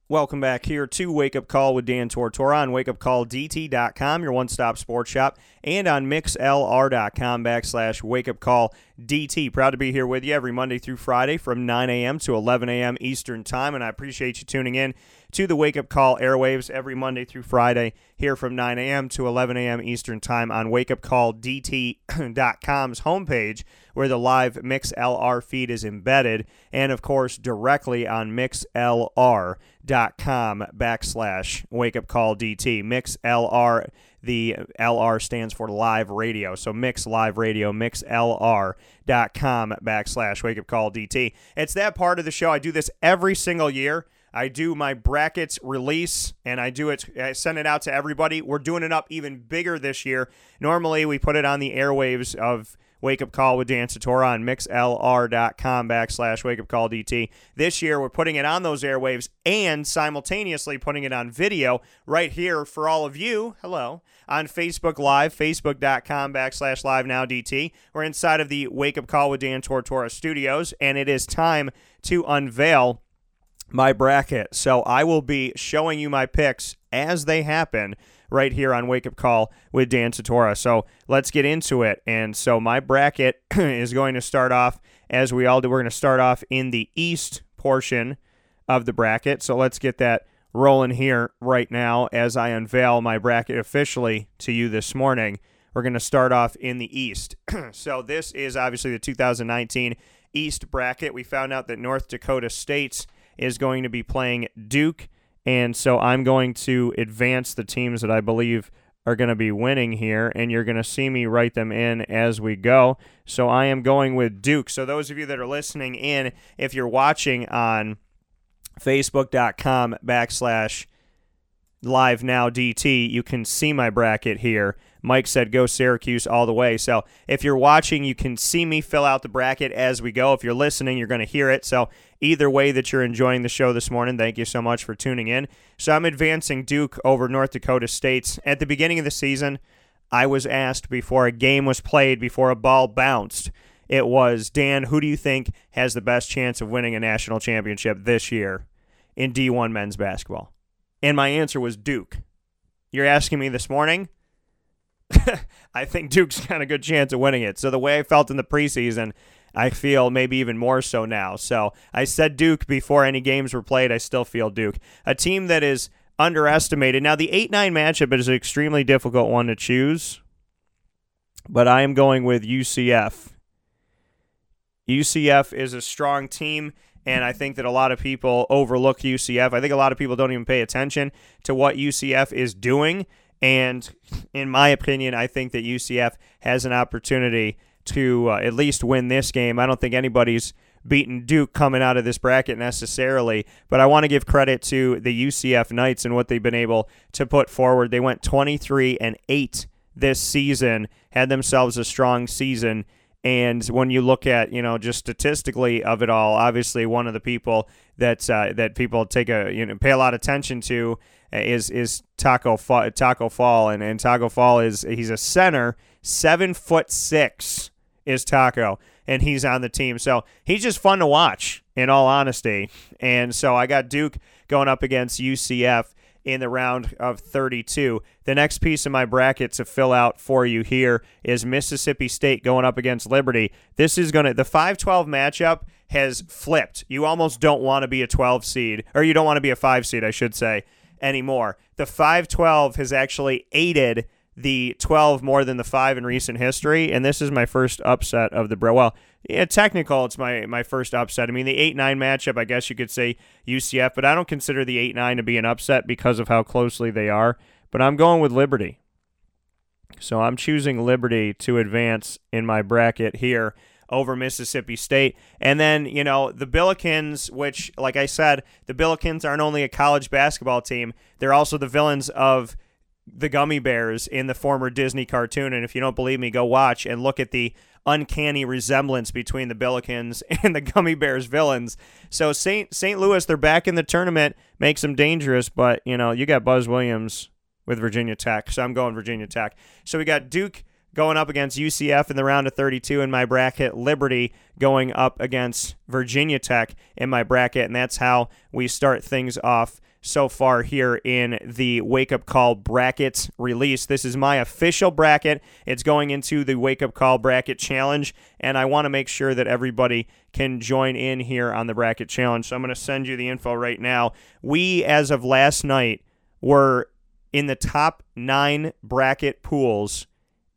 Welcome back here to Wake Up Call with Dan Tortora on wakeupcalldt.com, your one stop sports shop, and on mixlr.com backslash wakeupcalldt. Proud to be here with you every Monday through Friday from 9 a.m. to 11 a.m. Eastern Time, and I appreciate you tuning in to the Wake Up Call airwaves every Monday through Friday here from 9 a.m. to 11 a.m. Eastern Time on wakeupcalldt.com's homepage where the live MixLR feed is embedded, and of course directly on mixlr.com backslash wake up call DT. MixLR, the LR stands for live radio. So Mix Live Radio, mixlr.com backslash wake up call DT. It's that part of the show. I do this every single year. I do my brackets release and I do it, I send it out to everybody. We're doing it up even bigger this year. Normally, we put it on the airwaves of Wake Up Call with Dan Tortora on mixlr.com backslash wake up call DT. This year, we're putting it on those airwaves and simultaneously putting it on video right here for all of you. Hello. On Facebook Live, facebook.com backslash live now DT. We're inside of the Wake Up Call with Dan Tortora studios, and it is time to unveil my bracket. So I will be showing you my picks as they happen right here on Wake Up Call with Dan Tortora. So let's get into it. And so my bracket is going to start off as we all do. We're going to start off in the East portion of the bracket. So let's get that rolling here right now as I unveil my bracket officially to you this morning. We're going to start off in the East. so this is obviously the 2019 East bracket. We found out that North Dakota State's is going to be playing Duke. And so I'm going to advance the teams that I believe are going to be winning here, and you're going to see me write them in as we go. So I am going with Duke. So those of you that are listening in, if you're watching on facebook.com backslash live now DT, you can see my bracket here. Mike said go Syracuse all the way. So if you're watching, you can see me fill out the bracket as we go. If you're listening, you're going to hear it. So either way that you're enjoying the show this morning, thank you so much for tuning in. So I'm advancing Duke over North Dakota State. At the beginning of the season, I was asked before a game was played, before a ball bounced, it was Dan, who do you think has the best chance of winning a national championship this year in D1 men's basketball? And my answer was Duke. You're asking me this morning? I think Duke's got a good chance of winning it. So the way I felt in the preseason, I feel maybe even more so now. So I said Duke before any games were played. I still feel Duke. A team that is underestimated. Now, the 8 9 matchup is an extremely difficult one to choose, but I am going with UCF. UCF is a strong team, and I think that a lot of people overlook UCF. I think a lot of people don't even pay attention to what UCF is doing. And in my opinion, I think that UCF has an opportunity to uh, at least win this game. I don't think anybody's beaten Duke coming out of this bracket necessarily, but I want to give credit to the UCF Knights and what they've been able to put forward. They went 23 and 8 this season, had themselves a strong season, And when you look at, you know, just statistically of it all, obviously one of the people that uh, that people take a you know pay a lot of attention to is is Taco Taco Fall, and, and Taco Fall is he's a center, seven foot six is Taco, and he's on the team. So he's just fun to watch, in all honesty. And so I got Duke going up against UCF in the round of 32. The next piece of my bracket to fill out for you here is Mississippi State going up against Liberty. This is going to, the 5 12 matchup has flipped. You almost don't want to be a 12 seed, or you don't want to be a 5 seed, I should say, anymore. The 5 12 has actually aided the 12 more than the 5 in recent history, and this is my first upset of the. Well, yeah, technical, it's my, my first upset. I mean, the 8 9 matchup, I guess you could say UCF, but I don't consider the 8 9 to be an upset because of how closely they are. But I'm going with Liberty. So I'm choosing Liberty to advance in my bracket here over Mississippi State. And then, you know, the Billikens, which, like I said, the Billikens aren't only a college basketball team, they're also the villains of the gummy bears in the former Disney cartoon. And if you don't believe me, go watch and look at the uncanny resemblance between the Billikens and the gummy bears villains. So St. St. Louis, they're back in the tournament, makes them dangerous, but you know, you got Buzz Williams with Virginia Tech. So I'm going Virginia Tech. So we got Duke going up against UCF in the round of 32 in my bracket, Liberty going up against Virginia Tech in my bracket, and that's how we start things off so far here in the Wake Up Call bracket release. This is my official bracket. It's going into the Wake Up Call bracket challenge, and I want to make sure that everybody can join in here on the bracket challenge. So I'm going to send you the info right now. We, as of last night, were in the top nine bracket pools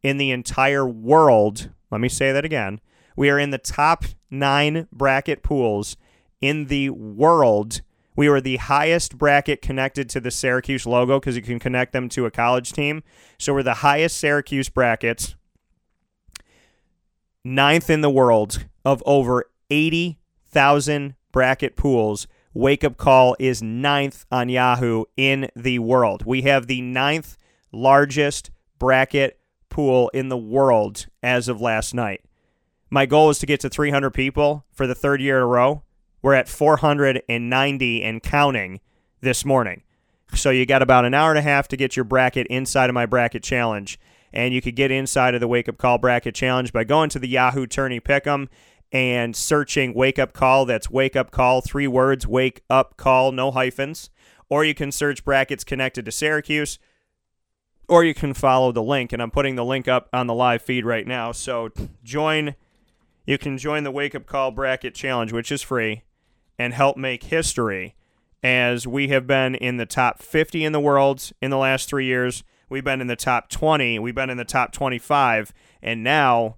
in the entire world. Let me say that again. We are in the top nine bracket pools in the world we were the highest bracket connected to the Syracuse logo because you can connect them to a college team. So we're the highest Syracuse brackets, ninth in the world of over 80,000 bracket pools. Wake Up Call is ninth on Yahoo in the world. We have the ninth largest bracket pool in the world as of last night. My goal is to get to 300 people for the third year in a row. We're at 490 and counting this morning. So you got about an hour and a half to get your bracket inside of my bracket challenge. And you could get inside of the Wake Up Call bracket challenge by going to the Yahoo Tourney Pick'em and searching Wake Up Call. That's Wake Up Call, three words, Wake Up Call, no hyphens. Or you can search brackets connected to Syracuse. Or you can follow the link. And I'm putting the link up on the live feed right now. So join. You can join the Wake Up Call bracket challenge, which is free and help make history as we have been in the top 50 in the world in the last three years. We've been in the top 20. We've been in the top 25. And now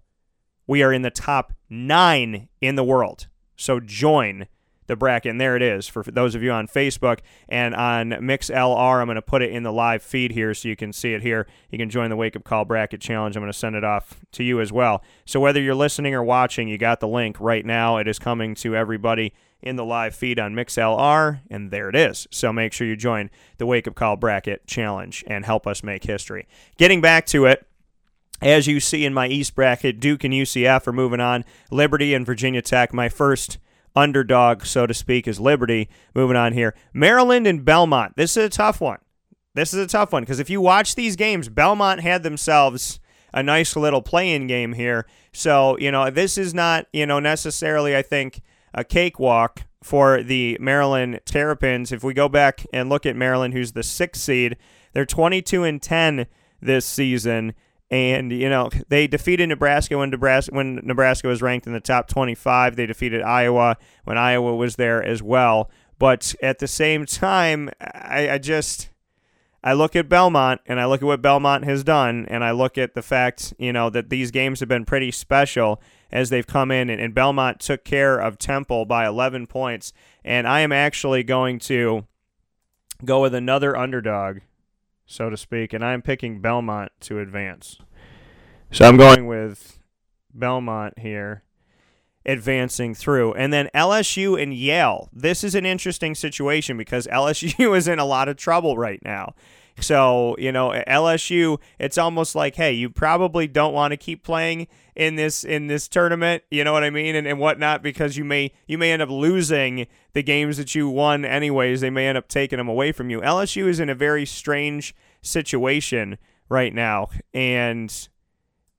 we are in the top nine in the world. So join the bracket. And there it is for those of you on Facebook and on MixLR. I'm going to put it in the live feed here so you can see it here. You can join the Wake Up Call Bracket Challenge. I'm going to send it off to you as well. So whether you're listening or watching, you got the link right now. It is coming to everybody in the live feed on MixLR, and there it is. So make sure you join the Wake Up Call Bracket Challenge and help us make history. Getting back to it, as you see in my East bracket, Duke and UCF are moving on. Liberty and Virginia Tech, my first underdog, so to speak, is Liberty. Moving on here. Maryland and Belmont. This is a tough one. This is a tough one because if you watch these games, Belmont had themselves a nice little play-in game here. So, you know, this is not, you know, necessarily, I think, a cakewalk for the Maryland Terrapins. If we go back and look at Maryland, who's the sixth seed, they're 22 and 10 this season. And you know they defeated Nebraska when Nebraska when Nebraska was ranked in the top 25. They defeated Iowa when Iowa was there as well. But at the same time, I, I just I look at Belmont and I look at what Belmont has done, and I look at the fact you know that these games have been pretty special as they've come in, and, and Belmont took care of Temple by 11 points. And I am actually going to go with another underdog, so to speak, and I'm picking Belmont to advance. So I'm going with Belmont here. advancing through. And then LSU and Yale. This is an interesting situation because LSU is in a lot of trouble right now. So, you know, LSU, it's almost like, hey, you probably don't want to keep playing in this in this tournament, you know what I mean, and, and whatnot, because you may you may end up losing the games that you won anyways. They may end up taking them away from you. LSU is in a very strange situation right now. And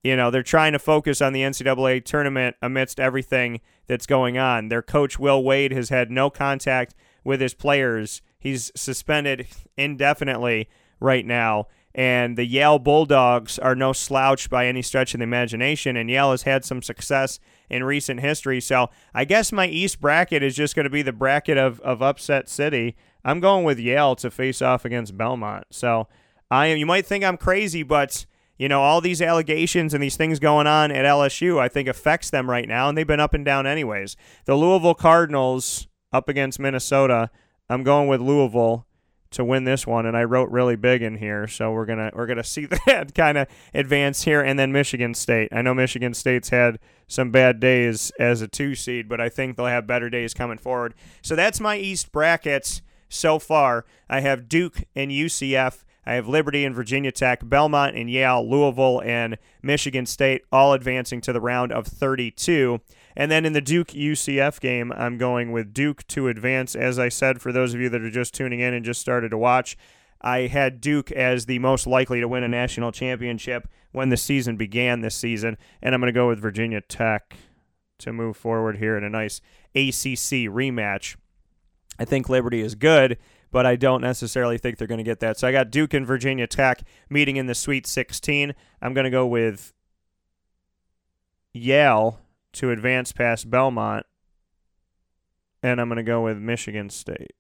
you know, they're trying to focus on the NCAA tournament amidst everything that's going on. Their coach, Will Wade, has had no contact with his players. He's suspended indefinitely right now. And the Yale Bulldogs are no slouch by any stretch of the imagination. And Yale has had some success in recent history. So I guess my East bracket is just going to be the bracket of, of upset city. I'm going with Yale to face off against Belmont. So I am. You might think I'm crazy, but you know, all these allegations and these things going on at LSU, I think affects them right now, and they've been up and down anyways. The Louisville Cardinals up against Minnesota. I'm going with Louisville to win this one, and I wrote really big in here, so we're gonna we're gonna see that kind of advance here, and then Michigan State. I know Michigan State's had some bad days as a two seed, but I think they'll have better days coming forward. So that's my East brackets so far. I have Duke and UCF. I have Liberty and Virginia Tech, Belmont and Yale, Louisville and Michigan State all advancing to the round of 32. And then in the Duke UCF game, I'm going with Duke to advance. As I said, for those of you that are just tuning in and just started to watch, I had Duke as the most likely to win a national championship when the season began this season. And I'm going to go with Virginia Tech to move forward here in a nice ACC rematch. I think Liberty is good, but I don't necessarily think they're going to get that. So I got Duke and Virginia Tech meeting in the Sweet 16. I'm going to go with Yale to advance past Belmont, and I'm going to go with Michigan State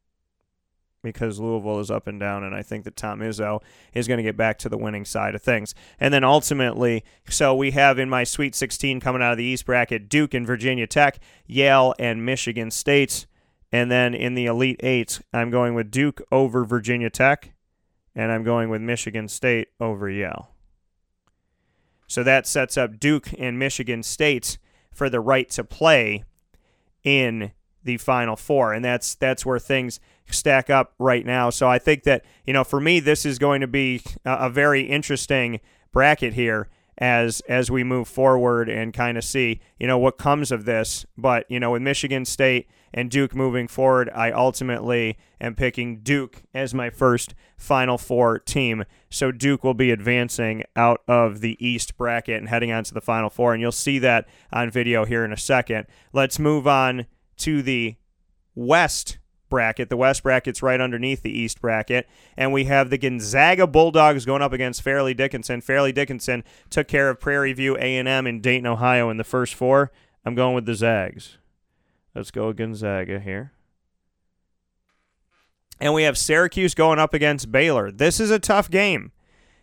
because Louisville is up and down, and I think that Tom Izzo is going to get back to the winning side of things. And then ultimately, so we have in my Sweet 16 coming out of the East bracket Duke and Virginia Tech, Yale and Michigan State. And then in the Elite Eight, I'm going with Duke over Virginia Tech, and I'm going with Michigan State over Yale. So that sets up Duke and Michigan State for the right to play in the Final Four, and that's that's where things stack up right now. So I think that you know, for me, this is going to be a, a very interesting bracket here as as we move forward and kind of see you know what comes of this. But you know, with Michigan State and Duke moving forward, I ultimately am picking Duke as my first Final Four team. So Duke will be advancing out of the East bracket and heading on to the Final Four, and you'll see that on video here in a second. Let's move on to the West bracket. The West bracket's right underneath the East bracket, and we have the Gonzaga Bulldogs going up against Fairleigh Dickinson. Fairleigh Dickinson took care of Prairie View A&M in Dayton, Ohio in the first four. I'm going with the Zags. Let's go Gonzaga here. And we have Syracuse going up against Baylor. This is a tough game.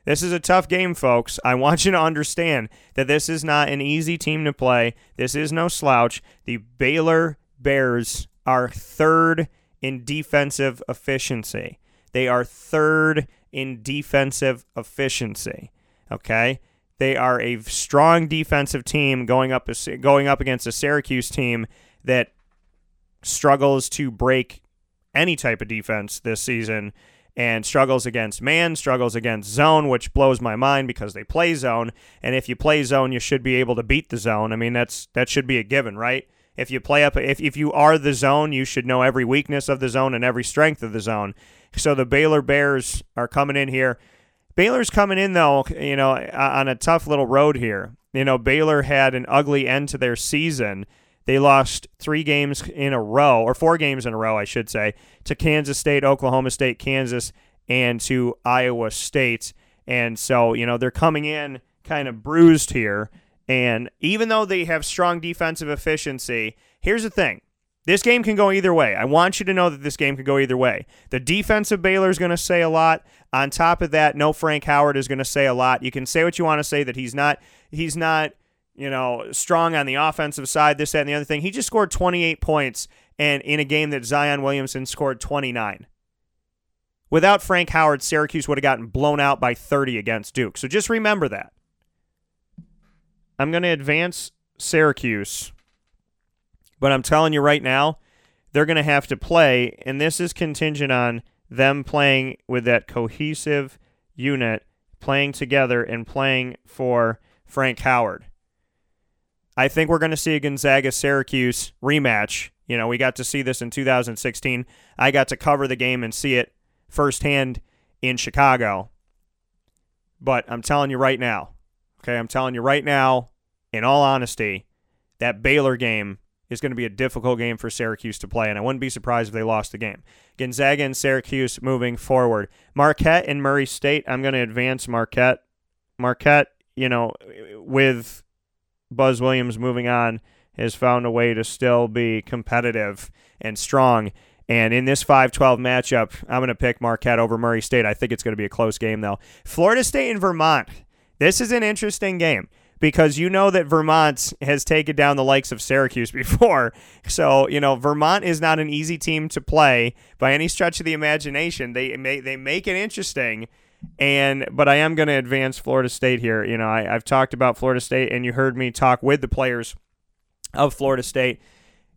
This is a tough game, folks. I want you to understand that this is not an easy team to play. This is no slouch. The Baylor Bears are third in defensive efficiency. They are third in defensive efficiency. Okay? They are a strong defensive team going up going up against a Syracuse team that struggles to break any type of defense this season and struggles against man, struggles against zone, which blows my mind because they play zone. And if you play zone, you should be able to beat the zone. I mean, that's that should be a given, right? If you play up, if, if you are the zone, you should know every weakness of the zone and every strength of the zone. So the Baylor Bears are coming in here. Baylor's coming in though, you know, on a tough little road here. You know, Baylor had an ugly end to their season they lost three games in a row, or four games in a row, I should say, to Kansas State, Oklahoma State, Kansas, and to Iowa State. And so, you know, they're coming in kind of bruised here. And even though they have strong defensive efficiency, here's the thing. This game can go either way. I want you to know that this game can go either way. The defense of Baylor is going to say a lot. On top of that, no Frank Howard is going to say a lot. You can say what you want to say that he's not he's not you know, strong on the offensive side, this, that, and the other thing. He just scored 28 points and in a game that Zion Williamson scored 29. Without Frank Howard, Syracuse would have gotten blown out by 30 against Duke. So just remember that. I'm going to advance Syracuse But I'm telling you right now, they're going to have to play, and this is contingent on them playing with that cohesive unit, playing together, and playing for Frank Howard. I think we're going to see a Gonzaga Syracuse rematch. You know, we got to see this in 2016. I got to cover the game and see it firsthand in Chicago. But I'm telling you right now, okay, I'm telling you right now, in all honesty, that Baylor game is going to be a difficult game for Syracuse to play, and I wouldn't be surprised if they lost the game. Gonzaga and Syracuse moving forward. Marquette and Murray State, I'm going to advance Marquette. Marquette, you know, with Buzz Williams moving on, has found a way to still be competitive and strong. And in this 5 12 matchup, I'm going to pick Marquette over Murray State. I think it's going to be a close game, though. Florida State and Vermont. This is an interesting game because you know that Vermont has taken down the likes of Syracuse before. So, you know, Vermont is not an easy team to play by any stretch of the imagination. They they make it interesting. And but I am going to advance Florida State here. You know, I, I've talked about Florida State, and you heard me talk with the players of Florida State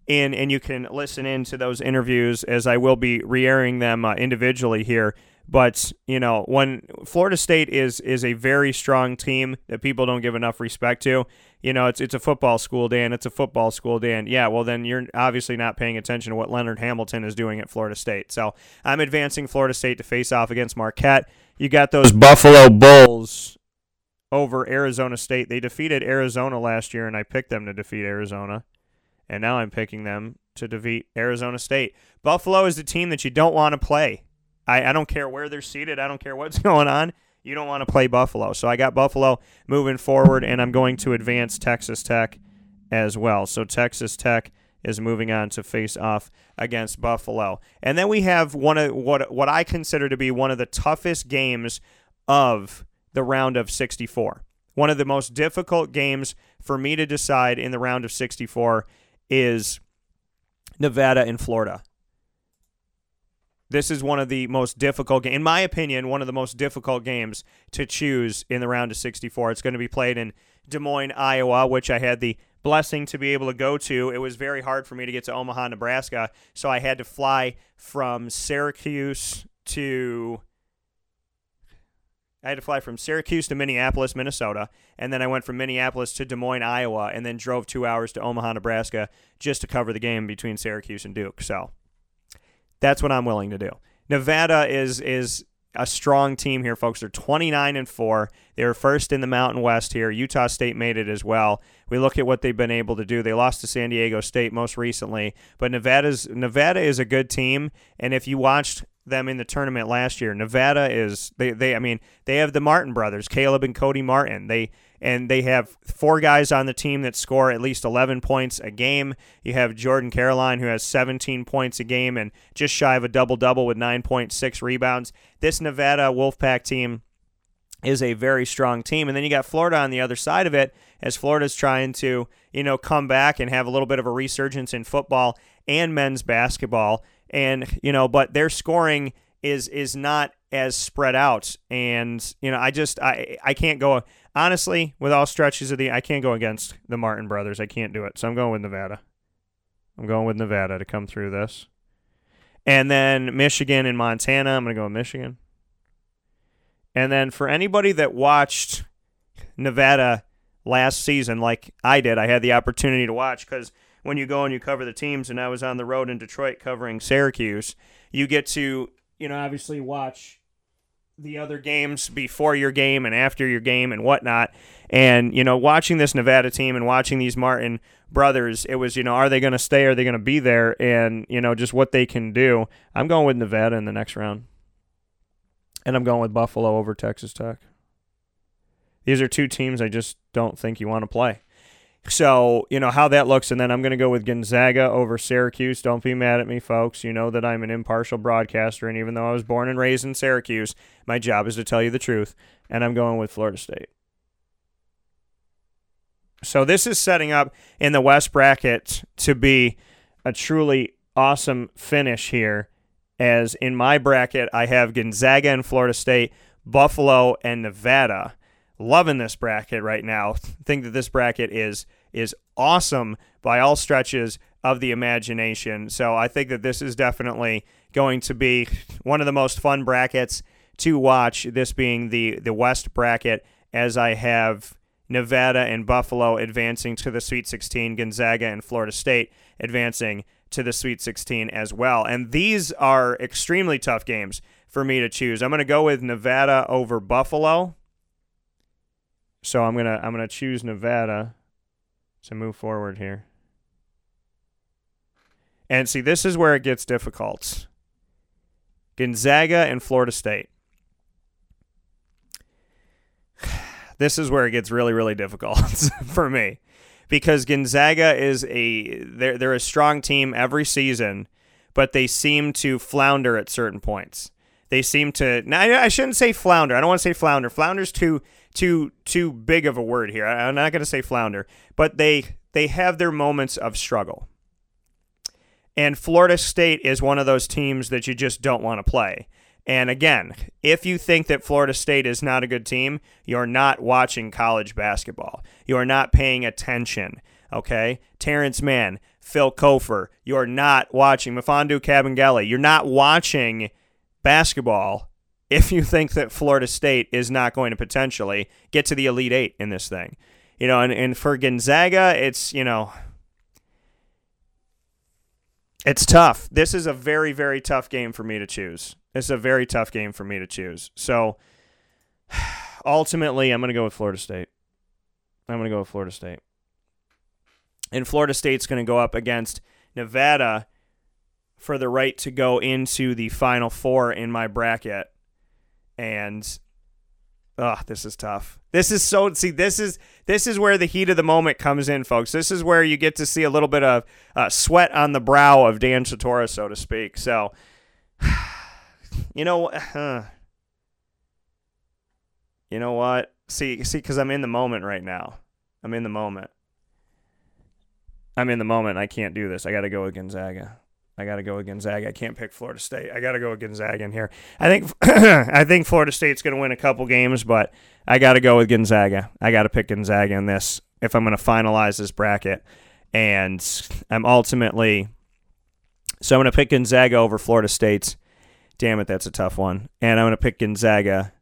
and and you can listen in to those interviews as I will be re-airing them uh, individually here. But you know, when Florida State is is a very strong team that people don't give enough respect to. You know, it's it's a football school, Dan. It's a football school, Dan. Yeah, well then you're obviously not paying attention to what Leonard Hamilton is doing at Florida State. So I'm advancing Florida State to face off against Marquette. You got those Buffalo Bulls over Arizona State. They defeated Arizona last year, and I picked them to defeat Arizona. And now I'm picking them to defeat Arizona State. Buffalo is the team that you don't want to play. I, I don't care where they're seated. I don't care what's going on. You don't want to play Buffalo. So I got Buffalo moving forward, and I'm going to advance Texas Tech as well. So Texas Tech is moving on to face off against Buffalo. And then we have one of what what I consider to be one of the toughest games of the round of 64. One of the most difficult games for me to decide in the round of 64 is Nevada and Florida. This is one of the most difficult, in my opinion, one of the most difficult games to choose in the round of 64. It's going to be played in Des Moines, Iowa, which I had the blessing to be able to go to. It was very hard for me to get to Omaha, Nebraska, so I had to fly from Syracuse to I had to fly from Syracuse to Minneapolis, Minnesota, and then I went from Minneapolis to Des Moines, Iowa, and then drove two hours to Omaha, Nebraska, just to cover the game between Syracuse and Duke. So that's what I'm willing to do. Nevada is is a strong team here, folks. They're 29 and four. They were first in the Mountain West here. Utah State made it as well. We look at what they've been able to do. They lost to San Diego State most recently, but Nevada's Nevada is a good team. And if you watched them in the tournament last year, Nevada is they they I mean they have the Martin brothers, Caleb and Cody Martin. They and they have four guys on the team that score at least 11 points a game. You have Jordan Caroline, who has 17 points a game and just shy of a double double with 9.6 rebounds. This Nevada Wolfpack team is a very strong team. And then you got Florida on the other side of it, as Florida's trying to, you know, come back and have a little bit of a resurgence in football and men's basketball. And, you know, but their scoring is is not as spread out. And, you know, I just I I can't go honestly, with all stretches of the, I can't go against the Martin brothers. I can't do it. So I'm going with Nevada. I'm going with Nevada to come through this. And then Michigan and Montana. I'm to go with Michigan. And then for anybody that watched Nevada last season, like I did, I had the opportunity to watch because when you go and you cover the teams, and I was on the road in Detroit covering Syracuse, you get to, you know, obviously watch the other games before your game and after your game and whatnot. And, you know, watching this Nevada team and watching these Martin brothers, it was, you know, are they going to stay? Are they going to be there? And, you know, just what they can do. I'm going with Nevada in the next round. And I'm going with Buffalo over Texas Tech. These are two teams I just don't think you want to play. So, you know, how that looks. And then I'm going to go with Gonzaga over Syracuse. Don't be mad at me, folks. You know that I'm an impartial broadcaster. And even though I was born and raised in Syracuse, my job is to tell you the truth. And I'm going with Florida State. So this is setting up in the West bracket to be a truly awesome finish here. As in my bracket, I have Gonzaga and Florida State, Buffalo and Nevada loving this bracket right now. Think that this bracket is is awesome by all stretches of the imagination. So I think that this is definitely going to be one of the most fun brackets to watch. This being the the West bracket, as I have Nevada and Buffalo advancing to the Sweet 16, Gonzaga and Florida State advancing to the Sweet 16 as well. And these are extremely tough games for me to choose. I'm going to go with Nevada over Buffalo. So I'm going to I'm going to choose Nevada to move forward here. And see, this is where it gets difficult. Gonzaga and Florida State. This is where it gets really, really difficult for me because Gonzaga is a they're they're a strong team every season, but they seem to flounder at certain points. They seem to. Now, I shouldn't say flounder. I don't want to say flounder. Flounder's too too too big of a word here. I'm not going to say flounder, but they they have their moments of struggle. And Florida State is one of those teams that you just don't want to play. And again, if you think that Florida State is not a good team, you're not watching college basketball. You are not paying attention. Okay? Terrence Mann, Phil Cofer, you're not watching Mfiondu Kabengele. You're not watching basketball if you think that Florida State is not going to potentially get to the Elite Eight in this thing. You know, and, and for Gonzaga, it's, you know, it's tough. This is a very, very tough game for me to choose. It's a very tough game for me to choose. So ultimately, I'm going to go with Florida State. I'm going to go with Florida State. And Florida State's going to go up against Nevada for the right to go into the Final Four in my bracket. And oh, this is tough. This is so see. This is this is where the heat of the moment comes in, folks. This is where you get to see a little bit of uh, sweat on the brow of Dan Tortora, so to speak. So you know, uh, you know what? See, see, because I'm in the moment right now. I'm in the moment. I'm in the moment. I can't do this. I got to go with Gonzaga. I got to go with Gonzaga. I can't pick Florida State. I got to go with Gonzaga in here. I think I think Florida State's going to win a couple games, but I got to go with Gonzaga. I got to pick Gonzaga in this if I'm going to finalize this bracket. And I'm ultimately so I'm going to pick Gonzaga over Florida State. Damn it, that's a tough one. And I'm going to pick Gonzaga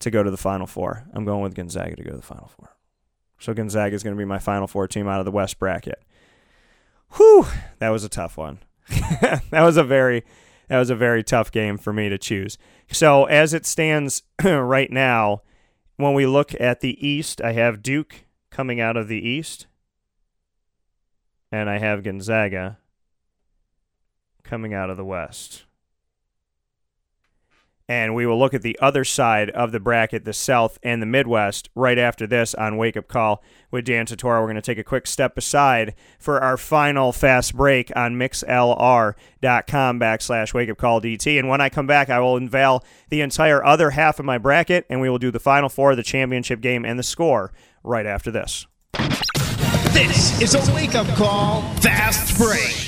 to go to the Final Four. I'm going with Gonzaga to go to the Final Four. So Gonzaga is going to be my Final Four team out of the West bracket. Whew, that was a tough one. that was a very that was a very tough game for me to choose. So as it stands right now, when we look at the East, I have Duke coming out of the East, and I have Gonzaga coming out of the West. And we will look at the other side of the bracket, the South and the Midwest, right after this on Wake Up Call with Dan Tortora. We're going to take a quick step aside for our final fast break on mixlr.com backslash Wake Up Call DT. And when I come back, I will unveil the entire other half of my bracket, and we will do the final four, the championship game, and the score right after this. This is a wake up call, fast break.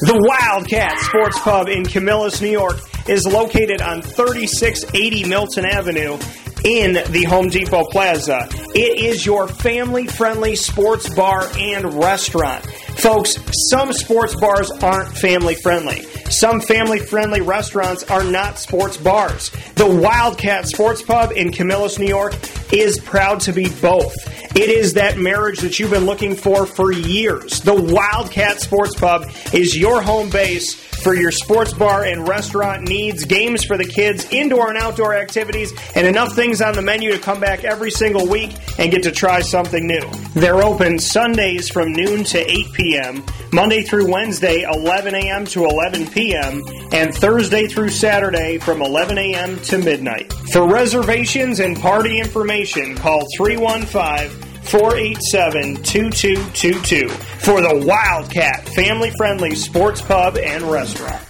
The Wildcat Sports Pub in Camillus, New York is located on 3680 Milton Avenue in the Home Depot Plaza. It is your family friendly sports bar and restaurant. Folks, some sports bars aren't family friendly. Some family friendly restaurants are not sports bars. The Wildcat Sports Pub in Camillus, New York is proud to be both. It is that marriage that you've been looking for for years. The Wildcat Sports Pub is your home base for your sports bar and restaurant needs, games for the kids, indoor and outdoor activities, and enough things on the menu to come back every single week and get to try something new. They're open Sundays from noon to 8 p.m., Monday through Wednesday, 11 a.m. to 11 p.m., and Thursday through Saturday from 11 a.m. to midnight. For reservations and party information, call 315 487 2222 for the Wildcat family friendly sports pub and restaurant.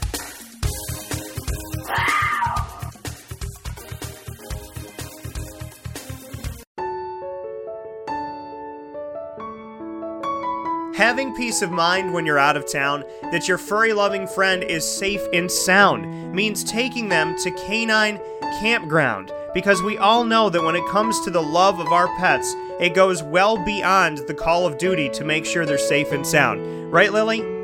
Having peace of mind when you're out of town that your furry loving friend is safe and sound means taking them to Canine Campground because we all know that when it comes to the love of our pets, It goes well beyond the call of duty to make sure they're safe and sound. Right, Lily?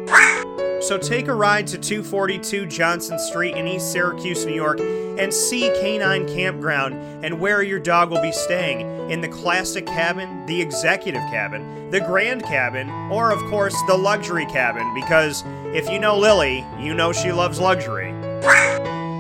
So take a ride to 242 Johnson Street in East Syracuse, New York, and see Canine Campground and where your dog will be staying in the classic cabin, the executive cabin, the grand cabin, or of course the luxury cabin. Because if you know Lily, you know she loves luxury.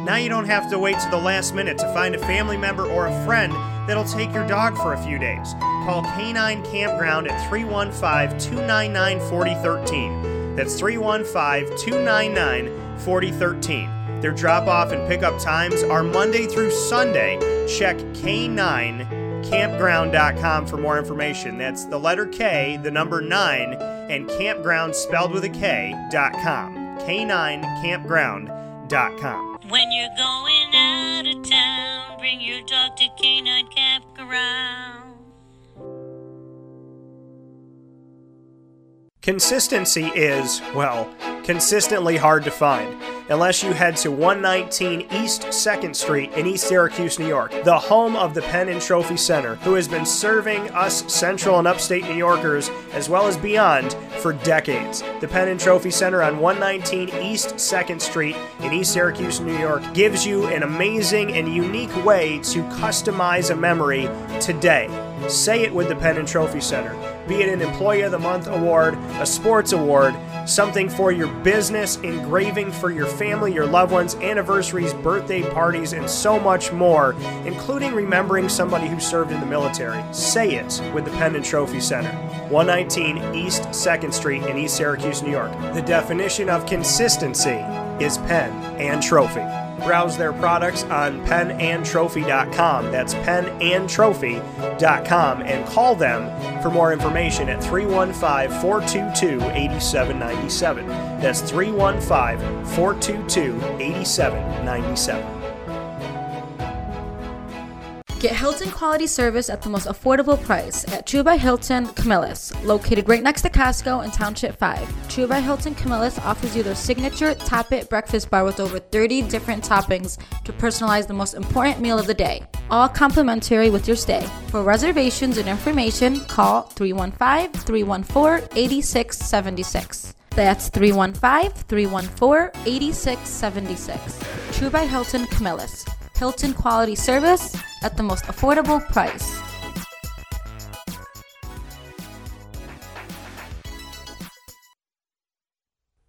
Now you don't have to wait to the last minute to find a family member or a friend that'll take your dog for a few days. Call Canine Campground at 315 299 4013. That's 315 299 4013. Their drop off and pickup times are Monday through Sunday. Check K9campground.com for more information. That's the letter K, the number 9, and campground spelled with a K.com. K9campground.com. When you're going out of town, bring your dog to Canine Campground. Consistency is, well, consistently hard to find, unless you head to 119 East 2nd Street in East Syracuse, New York, the home of the Pen and Trophy Center, who has been serving us Central and Upstate New Yorkers, as well as beyond, for decades. The Pen and Trophy Center on 119 East 2nd Street in East Syracuse, New York, gives you an amazing and unique way to customize a memory today. Say it with the Penn and Trophy Center. Be it an Employee of the Month award, a sports award, something for your business, engraving for your family, your loved ones, anniversaries, birthday parties, and so much more, including remembering somebody who served in the military. Say it with the Pen and Trophy Center. 119 East 2nd Street in East Syracuse, New York. The definition of consistency is pen and trophy. Browse their products on penandtrophy.com. That's penandtrophy.com and call them for more information at 315 422 8797. That's 315 422 8797. Get Hilton quality service at the most affordable price at Tru by Hilton Camillus, located right next to Costco in Township 5. Tru by Hilton Camillus offers you their signature Top It breakfast bar with over 30 different toppings to personalize the most important meal of the day. All complimentary with your stay. For reservations and information, call 315 314 8676. That's 315 314 8676. Tru by Hilton Camillus. Hilton quality service at the most affordable price.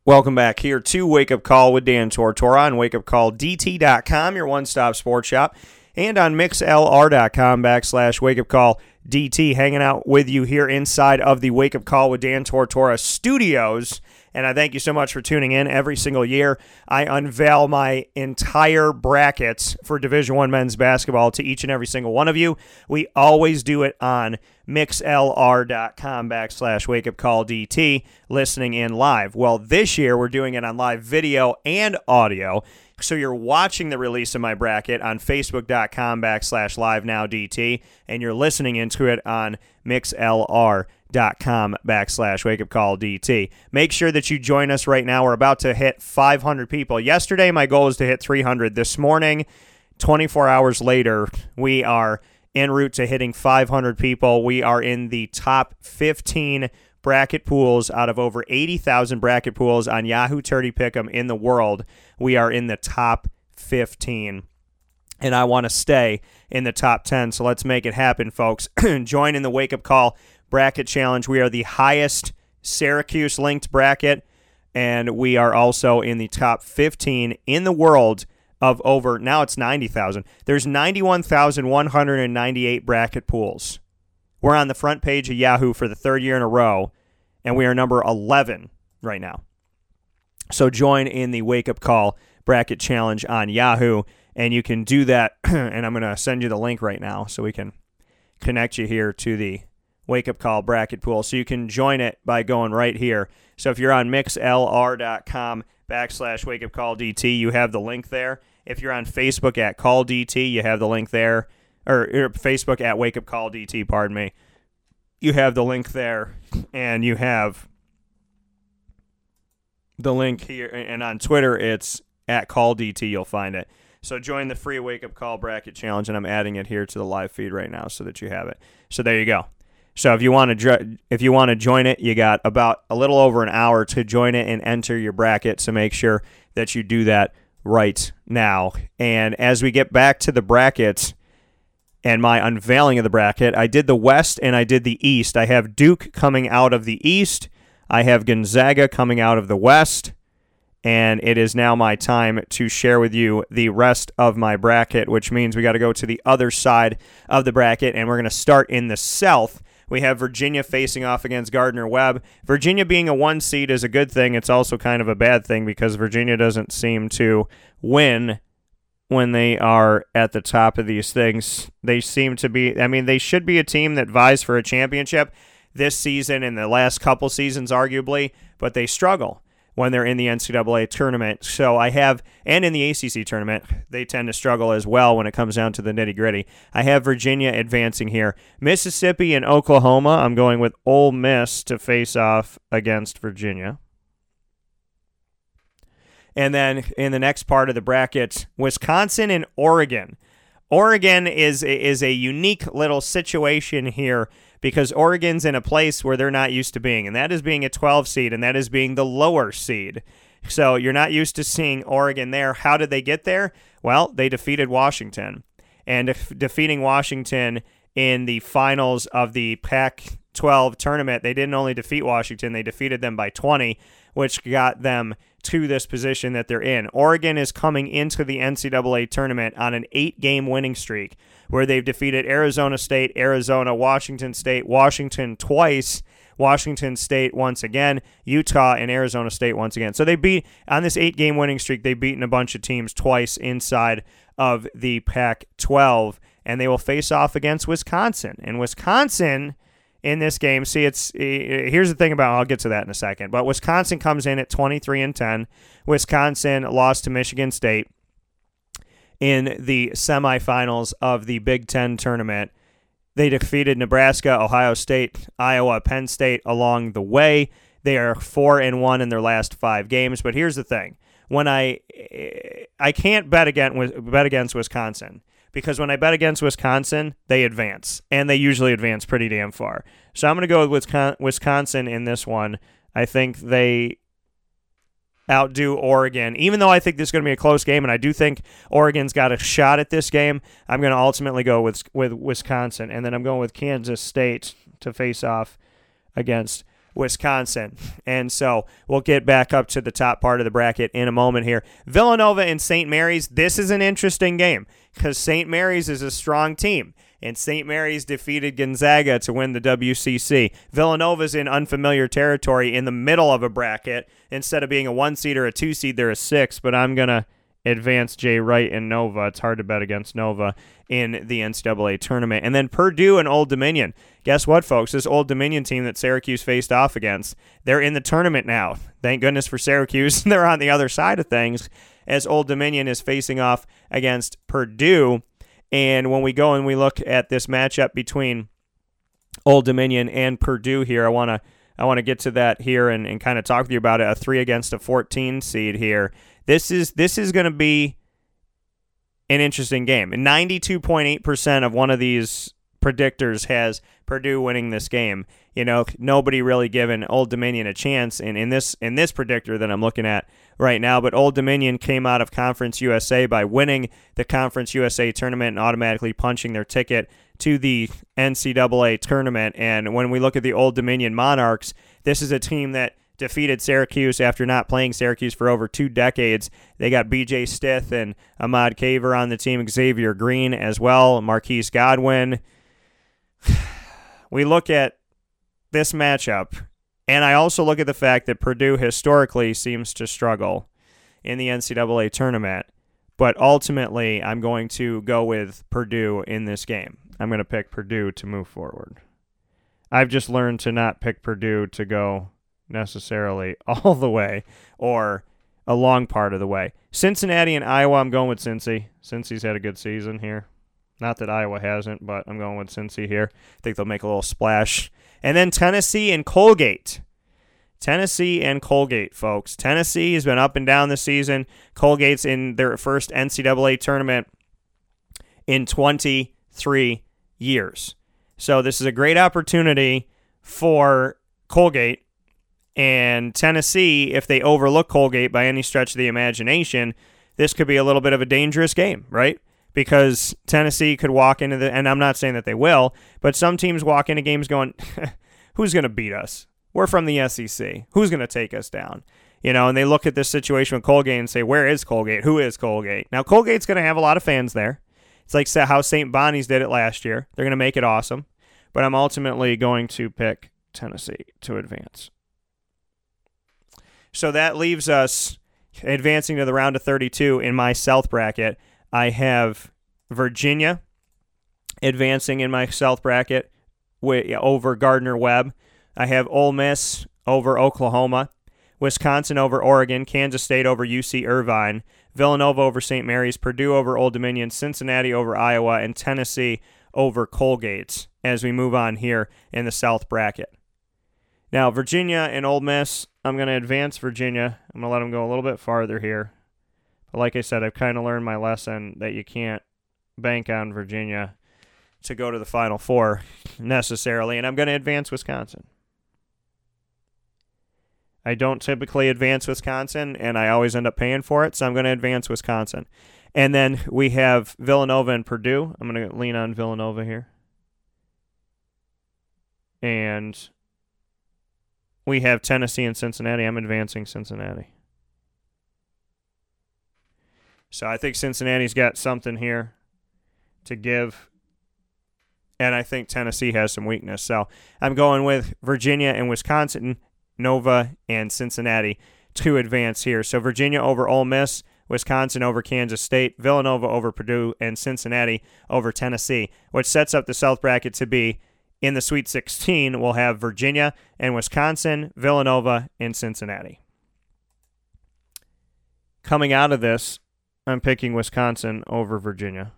Welcome back here to Wake Up Call with Dan Tortora on wakeupcalldt.com, your one stop sports shop, and on mixlr.com backslash wake up call DT, hanging out with you here inside of the Wake Up Call with Dan Tortora studios. And I thank you so much for tuning in every single year. I unveil my entire brackets for Division One men's basketball to each and every single one of you. We always do it on mixlr.com backslash wake up call DT, listening in live. Well, this year we're doing it on live video and audio. So you're watching the release of my bracket on facebook.com backslash live now DT, and you're listening into it on mixlr.com backslash wake up call DT. Make sure that you join us right now. We're about to hit 500 people. Yesterday, my goal was to hit 300. This morning, 24 hours later, we are en route to hitting 500 people. We are in the top 15 bracket pools out of over 80,000 bracket pools on Yahoo Tourney Pick'em in the world. We are in the top 15. And I want to stay in the top 10. So let's make it happen, folks. Join in the Wake Up Call Bracket Challenge. We are the highest Syracuse linked bracket, and we are also in the top 15 in the world of over, now it's 90,000. There's 91,198 bracket pools. We're on the front page of Yahoo for the third year in a row, and we are number 11 right now. So join in the Wake Up Call Bracket Challenge on Yahoo, and you can do that. and I'm going to send you the link right now so we can connect you here to the Wake Up Call Bracket Pool. So you can join it by going right here. So if you're on mixlr.com backslash Wake Up Call DT, you have the link there. If you're on Facebook at Call DT, you have the link there or, or Facebook at Wake Up Call DT, pardon me. You have the link there, and you have the link here, and on Twitter it's at Call DT. You'll find it. So join the free Wake Up Call Bracket Challenge, and I'm adding it here to the live feed right now so that you have it. So there you go. So if you want to if you want to join it, you got about a little over an hour to join it and enter your bracket. So make sure that you do that right now. And as we get back to the brackets and my unveiling of the bracket, I did the West and I did the East. I have Duke coming out of the East. I have Gonzaga coming out of the West. And it is now my time to share with you the rest of my bracket, which means we got to go to the other side of the bracket, and we're going to start in the South. We have Virginia facing off against Gardner Webb. Virginia being a one seed is a good thing. It's also kind of a bad thing because Virginia doesn't seem to win when they are at the top of these things. They seem to be, I mean, they should be a team that vies for a championship this season and the last couple seasons, arguably, but they struggle when they're in the NCAA tournament. So I have, and in the ACC tournament, they tend to struggle as well when it comes down to the nitty gritty. I have Virginia advancing here. Mississippi and Oklahoma, I'm going with Ole Miss to face off against Virginia. And then in the next part of the bracket, Wisconsin and Oregon. Oregon is is a unique little situation here because Oregon's in a place where they're not used to being, and that is being a 12 seed, and that is being the lower seed. So you're not used to seeing Oregon there. How did they get there? Well, they defeated Washington. And def- defeating Washington in the finals of the Pac 12 tournament, they didn't only defeat Washington, they defeated them by 20, which got them to this position that they're in. Oregon is coming into the NCAA tournament on an eight game winning streak where they've defeated Arizona State, Arizona, Washington State, Washington twice. Washington State once again, Utah and Arizona State once again. So they beat on this eight game winning streak, they've beaten a bunch of teams twice inside of the Pac 12, and they will face off against Wisconsin. And Wisconsin in this game. See, it's here's the thing about. I'll get to that in a second. But Wisconsin comes in at 23 and 10. Wisconsin lost to Michigan State in the semifinals of the Big Ten tournament. They defeated Nebraska, Ohio State, Iowa, Penn State along the way. They are four and one in their last five games. But here's the thing: when I I can't bet against bet against Wisconsin because when I bet against Wisconsin, they advance, and they usually advance pretty damn far. So I'm going to go with Wisconsin in this one. I think they outdo Oregon, even though I think this is going to be a close game, and I do think Oregon's got a shot at this game. I'm going to ultimately go with with Wisconsin, and then I'm going with Kansas State to face off against Wisconsin. And so we'll get back up to the top part of the bracket in a moment here. Villanova and St. Mary's, this is an interesting game because St. Mary's is a strong team. And St. Mary's defeated Gonzaga to win the WCC. Villanova's in unfamiliar territory in the middle of a bracket. Instead of being a one seed or a two seed, they're a six. But I'm going to advance Jay Wright and Nova. It's hard to bet against Nova in the NCAA tournament. And then Purdue and Old Dominion. Guess what, folks? This Old Dominion team that Syracuse faced off against, they're in the tournament now. Thank goodness for Syracuse. they're on the other side of things as Old Dominion is facing off against Purdue. And when we go and we look at this matchup between Old Dominion and Purdue here, I want to I want to get to that here and, and kind of talk with you about it. A three against a 14 seed here. This is this is going to be an interesting game. 92.8% of one of these predictors has Purdue winning this game. You know, nobody really given Old Dominion a chance in, in this in this predictor that I'm looking at right now. But Old Dominion came out of Conference USA by winning the Conference USA tournament and automatically punching their ticket to the NCAA tournament. And when we look at the Old Dominion Monarchs, this is a team that defeated Syracuse after not playing Syracuse for over two decades. They got B.J. Stith and Ahmad Caver on the team, Xavier Green as well, Marquise Godwin. We look at this matchup, and I also look at the fact that Purdue historically seems to struggle in the NCAA tournament. But ultimately, I'm going to go with Purdue in this game. I'm going to pick Purdue to move forward. I've just learned to not pick Purdue to go necessarily all the way or a long part of the way. Cincinnati and Iowa, I'm going with Cincy. Cincy's had a good season here. Not that Iowa hasn't, but I'm going with Cincy here. I think they'll make a little splash. And then Tennessee and Colgate. Tennessee and Colgate, folks. Tennessee has been up and down this season. Colgate's in their first NCAA tournament in 23 years. So this is a great opportunity for Colgate and Tennessee. If they overlook Colgate by any stretch of the imagination, this could be a little bit of a dangerous game, right? Because Tennessee could walk into the, and I'm not saying that they will, but some teams walk into games going, who's going to beat us? We're from the SEC. Who's going to take us down? You know, and they look at this situation with Colgate and say, where is Colgate? Who is Colgate? Now, Colgate's going to have a lot of fans there. It's like how St. Bonnie's did it last year. They're going to make it awesome. But I'm ultimately going to pick Tennessee to advance. So that leaves us advancing to the round of 32 in my South bracket. I have Virginia advancing in my South bracket over Gardner Webb. I have Ole Miss over Oklahoma, Wisconsin over Oregon, Kansas State over UC Irvine, Villanova over St. Mary's, Purdue over Old Dominion, Cincinnati over Iowa, and Tennessee over Colgate as we move on here in the South bracket. Now, Virginia and Ole Miss, I'm going to advance Virginia. I'm going to let them go a little bit farther here. Like I said, I've kind of learned my lesson that you can't bank on Virginia to go to the Final Four necessarily, and I'm going to advance Wisconsin. I don't typically advance Wisconsin, and I always end up paying for it, so I'm going to advance Wisconsin. And then we have Villanova and Purdue. I'm going to lean on Villanova here. And we have Tennessee and Cincinnati. I'm advancing Cincinnati. So I think Cincinnati's got something here to give. And I think Tennessee has some weakness. So I'm going with Virginia and Wisconsin, Nova and Cincinnati to advance here. So Virginia over Ole Miss, Wisconsin over Kansas State, Villanova over Purdue, and Cincinnati over Tennessee, which sets up the South bracket to be in the Sweet 16. We'll have Virginia and Wisconsin, Villanova, and Cincinnati. Coming out of this, I'm picking Wisconsin over Virginia.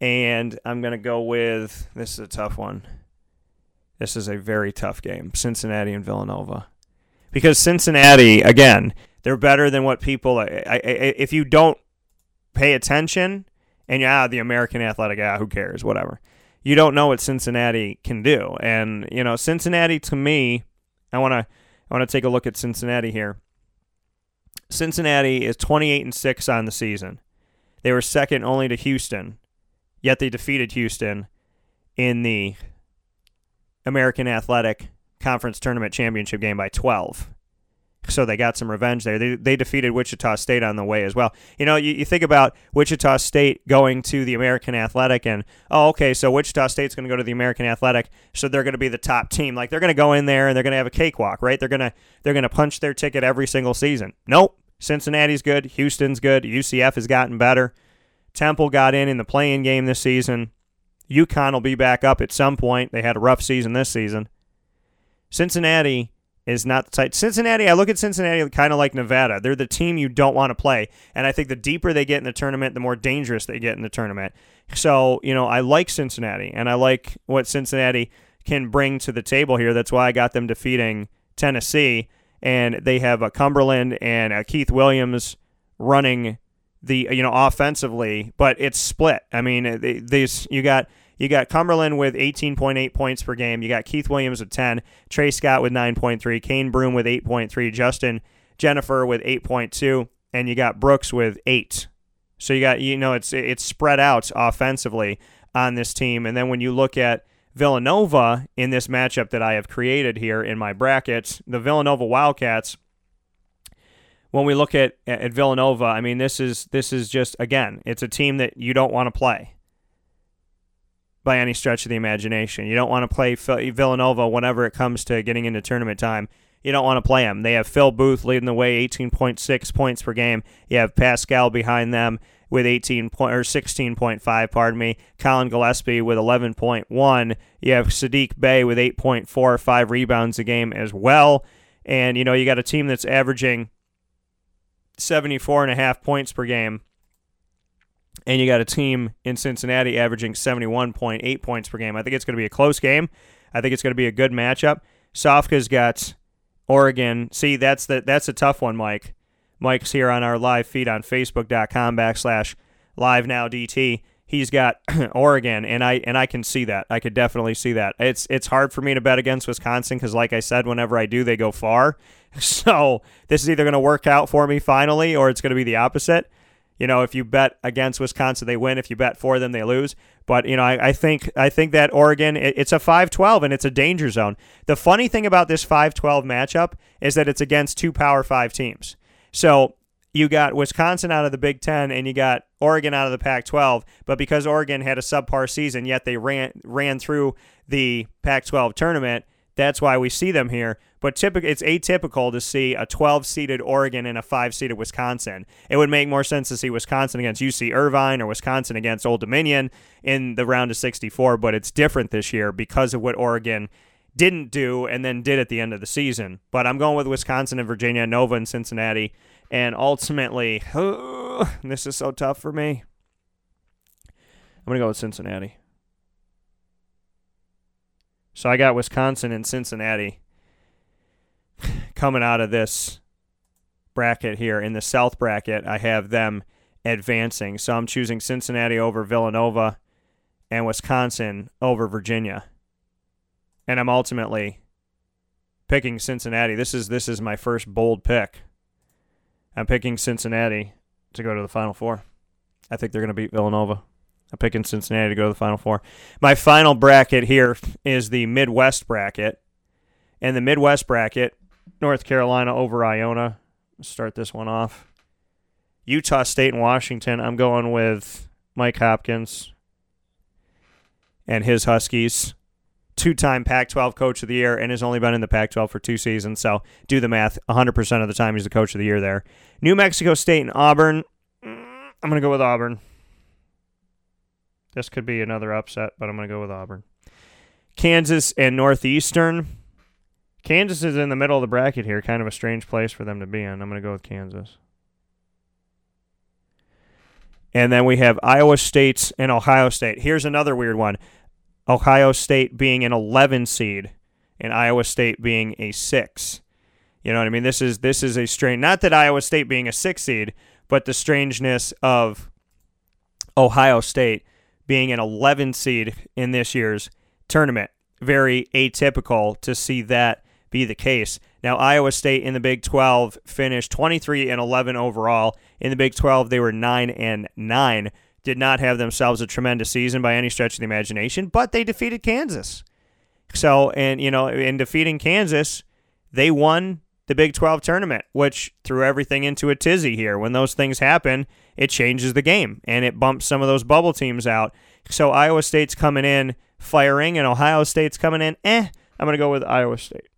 And I'm going to go with this is a tough one. This is a very tough game Cincinnati and Villanova. Because Cincinnati, again, they're better than what people. I, I, if you don't pay attention and you're ah, the American athletic, ah, who cares, whatever. You don't know what Cincinnati can do, and you know Cincinnati. To me, I want to I want to take a look at Cincinnati here. Cincinnati is 28 and six on the season. They were second only to Houston, yet they defeated Houston in the American Athletic Conference Tournament Championship game by 12 so they got some revenge there. They, they defeated Wichita State on the way as well. You know, you, you think about Wichita State going to the American Athletic, and oh, okay, so Wichita State's going to go to the American Athletic, so they're going to be the top team. Like they're going to go in there and they're going to have a cakewalk, right? They're gonna they're going to punch their ticket every single season. Nope. Cincinnati's good. Houston's good. UCF has gotten better. Temple got in in the playing game this season. UConn will be back up at some point. They had a rough season this season. Cincinnati is not the type. Cincinnati, I look at Cincinnati kind of like Nevada. They're the team you don't want to play. And I think the deeper they get in the tournament, the more dangerous they get in the tournament. So, you know, I like Cincinnati and I like what Cincinnati can bring to the table here. That's why I got them defeating Tennessee. And they have a Cumberland and a Keith Williams running the, you know, offensively, but it's split. I mean, these, you got you got Cumberland with 18.8 points per game. You got Keith Williams with 10, Tre Scott with 9.3, Cane Broome with 8.3, Justin Jenifer with 8.2, and you got Brooks with 8. So you got you know it's it's spread out offensively on this team. And then when you look at Villanova in this matchup that I have created here in my brackets, the Villanova Wildcats when we look at at Villanova, I mean this is this is just again, it's a team that you don't want to play by any stretch of the imagination. You don't want to play Villanova whenever it comes to getting into tournament time. You don't want to play them. They have Phil Booth leading the way, 18.6 points per game. You have Paschall behind them with 18 point or 16.5, pardon me. Collin Gillespie with 11.1. You have Sadiq Bey with 8.4, five rebounds a game as well. And you know you got a team that's averaging 74 and a half points per game and you got a team in Cincinnati averaging 71.8 points per game. I think it's going to be a close game. I think it's going to be a good matchup. Sofka's got Oregon. See, that's the that's a tough one, Mike. Mike's here on our live feed on Facebook.com backslash live now DT. He he's got Oregon, and I and I can see that. I could definitely see that. It's it's hard for me to bet against Wisconsin because, like I said, whenever I do, they go far. So this is either going to work out for me finally, or it's going to be the opposite. You know, if you bet against Wisconsin, they win. If you bet for them, they lose. But you know, I, I think I think that Oregon it, it's a 5-12 and it's a danger zone. The funny thing about this 5-12 matchup is that it's against two Power Five teams. So you got Wisconsin out of the Big Ten and you got Oregon out of the Pac-12. But because Oregon had a subpar season, yet they ran ran through the Pac-12 tournament, that's why we see them here. But it's atypical to see a 12-seeded Oregon and a 5-seeded Wisconsin. It would make more sense to see Wisconsin against UC Irvine or Wisconsin against Old Dominion in the round of 64. But it's different this year because of what Oregon didn't do and then did at the end of the season. But I'm going with Wisconsin and Virginia, Nova and Cincinnati. And ultimately, this is so tough for me. I'm going to go with Cincinnati. So I got Wisconsin and Cincinnati coming out of this bracket here. In the South bracket, I have them advancing. So I'm choosing Cincinnati over Villanova and Wisconsin over Virginia. And I'm ultimately picking Cincinnati. This is this is my first bold pick. I'm picking Cincinnati to go to the Final Four. I think they're going to beat Villanova. I'm picking Cincinnati to go to the Final Four. My final bracket here is the Midwest bracket. And the Midwest bracket, North Carolina over Iona. Start this one off. Utah State and Washington. I'm going with Mike Hopkins and his Huskies. Two time Pac 12 coach of the year and has only been in the Pac 12 for two seasons. So do the math. 100% of the time he's the coach of the year there. New Mexico State and Auburn. Mm, I'm going to go with Auburn. This could be another upset, but I'm going to go with Auburn. Kansas and Northeastern. Kansas is in the middle of the bracket here, kind of a strange place for them to be in. I'm going to go with Kansas. And then we have Iowa State and Ohio State. Here's another weird one Ohio State being an 11 seed and Iowa State being a 6. You know what I mean? This is this is a strange not that Iowa State being a 6 seed, but the strangeness of Ohio State being an 11 seed in this year's tournament. Very atypical to see that be the case. Now Iowa State in the Big 12 finished 23 and 11 overall. In the Big 12 they were 9 and 9. Did not have themselves a tremendous season by any stretch of the imagination, but they defeated Kansas. So, and you know, in defeating Kansas, they won the Big 12 tournament, which threw everything into a tizzy here. When those things happen, it changes the game and it bumps some of those bubble teams out. So Iowa State's coming in firing and Ohio State's coming in, eh, I'm going to go with Iowa State.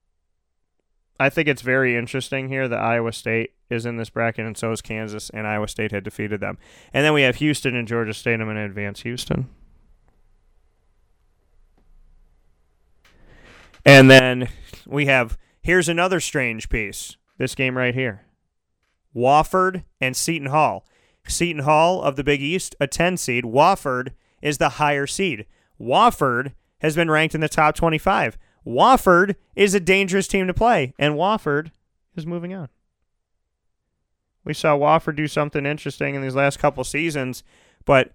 I think it's very interesting here that Iowa State is in this bracket and so is Kansas, and Iowa State had defeated them. And then we have Houston and Georgia State. I'm going to advance Houston. And then we have here's another strange piece. This game right here. Wofford and Seton Hall. Seton Hall of the Big East, a 10 seed. Wofford is the higher seed. Wofford has been ranked in the top 25. Wofford is a dangerous team to play, and Wofford is moving on. We saw Wofford do something interesting in these last couple seasons, but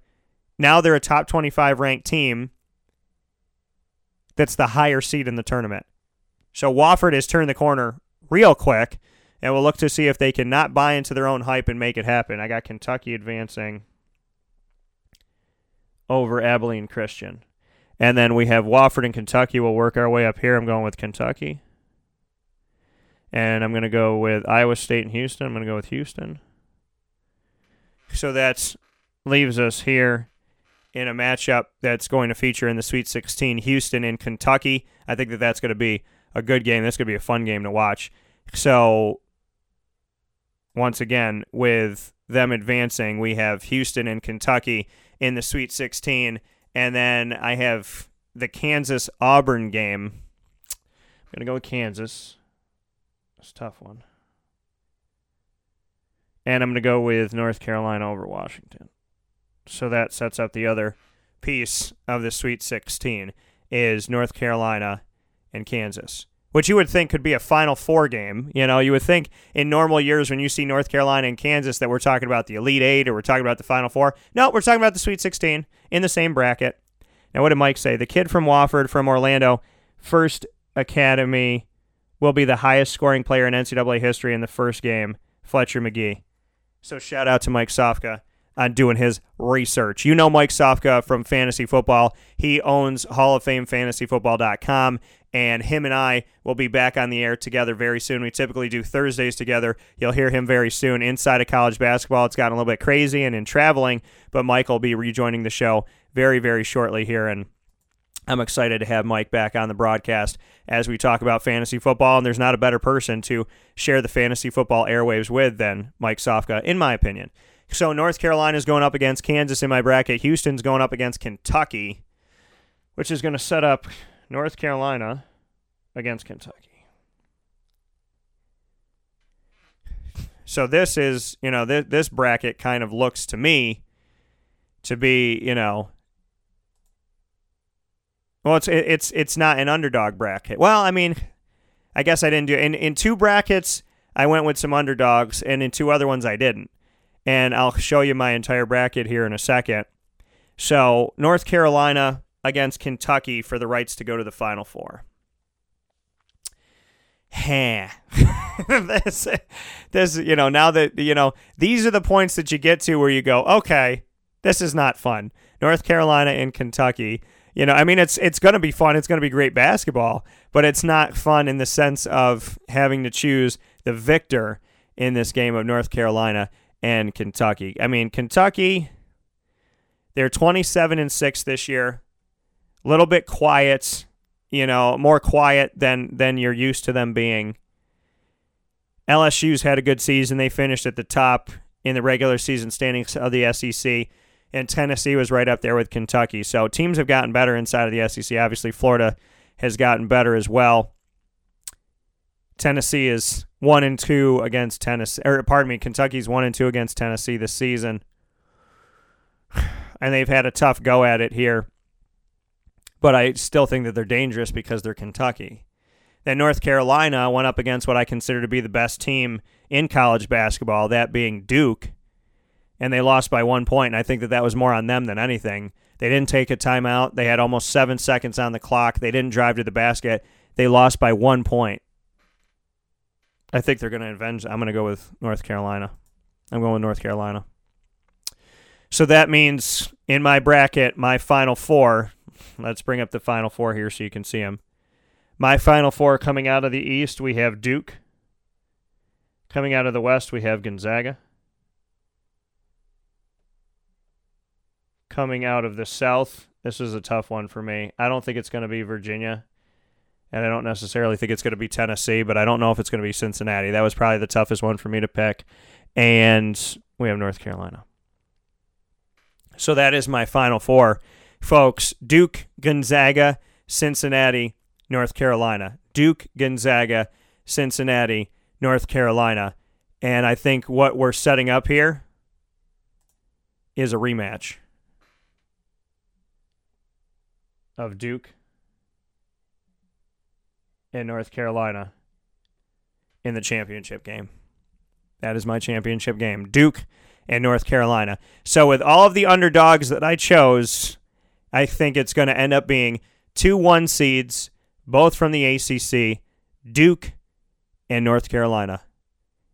now they're a top 25 ranked team that's the higher seed in the tournament. So Wofford has turned the corner real quick, and we'll look to see if they can not buy into their own hype and make it happen. I got Kentucky advancing over Abilene Christian. And then we have Wofford and Kentucky. We'll work our way up here. I'm going with Kentucky. And I'm going to go with Iowa State and Houston. I'm going to go with Houston. So that leaves us here in a matchup that's going to feature in the Sweet 16 Houston and Kentucky. I think that that's going to be a good game. That's going to be a fun game to watch. So, once again, with them advancing, we have Houston and Kentucky in the Sweet 16. And then I have the Kansas Auburn game. I'm going to go with Kansas. It's a tough one. And I'm going to go with North Carolina over Washington. So that sets up the other piece of the Sweet 16 is North Carolina and Kansas. Which you would think could be a Final Four game. You know, you would think in normal years when you see North Carolina and Kansas that we're talking about the Elite Eight or we're talking about the Final Four. No, we're talking about the Sweet 16 in the same bracket. Now, what did Mike say? The kid from Wofford, from Orlando, first academy, will be the highest scoring player in NCAA history in the first game, Fletcher Magee. So shout out to Mike Sofka on doing his research. You know Mike Sofka from fantasy football. He owns Hall of Fame fantasyfootball.com and him and I will be back on the air together very soon. We typically do Thursdays together. You'll hear him very soon inside of college basketball. It's gotten a little bit crazy and in traveling, but Mike will be rejoining the show very very shortly here and I'm excited to have Mike back on the broadcast as we talk about fantasy football. And there's not a better person to share the fantasy football airwaves with than Mike Sofka, in my opinion. So North Carolina's going up against Kansas in my bracket. Houston's going up against Kentucky, which is going to set up North Carolina against Kentucky. So this is, you know, this, this bracket kind of looks to me to be, you know, well, it's it's it's not an underdog bracket. Well, I mean, I guess I didn't do in in two brackets. I went with some underdogs, and in two other ones I didn't. And I'll show you my entire bracket here in a second. So North Carolina against Kentucky for the rights to go to the Final Four. Huh. this, this, you know, now that, you know, these are the points that you get to where you go, okay, this is not fun. North Carolina and Kentucky. You know, I mean, it's it's going to be fun. It's going to be great basketball, but it's not fun in the sense of having to choose the victor in this game of North Carolina and Kentucky. I mean, Kentucky, they're 27 and six this year. A little bit quiet, you know, more quiet than than you're used to them being. LSU's had a good season. They finished at the top in the regular season standings of the SEC and Tennessee was right up there with Kentucky. So teams have gotten better inside of the SEC. Obviously, Florida has gotten better as well. Tennessee is one and two against Tennessee, or pardon me, Kentucky's one and two against Tennessee this season, and they've had a tough go at it here. But I still think that they're dangerous because they're Kentucky. Then North Carolina went up against what I consider to be the best team in college basketball, that being Duke and they lost by one point. And I think that that was more on them than anything. They didn't take a timeout. They had almost seven seconds on the clock. They didn't drive to the basket. They lost by one point. I think they're going to avenge. I'm going to go with North Carolina. I'm going with North Carolina. So that means in my bracket, my final four. Let's bring up the final four here so you can see them. My final four coming out of the East, we have Duke. Coming out of the West, we have Gonzaga. coming out of the South. This is a tough one for me. I don't think it's going to be Virginia, and I don't necessarily think it's going to be Tennessee, but I don't know if it's going to be Cincinnati. That was probably the toughest one for me to pick. And we have North Carolina. So that is my final four, folks Duke, Gonzaga, Cincinnati, North Carolina. Duke, Gonzaga, Cincinnati, North Carolina. And I think what we're setting up here is a rematch. of Duke and North Carolina in the championship game. That is my championship game. Duke and North Carolina. So with all of the underdogs that I chose, I think it's going to end up being two one seeds, both from the ACC, Duke and North Carolina.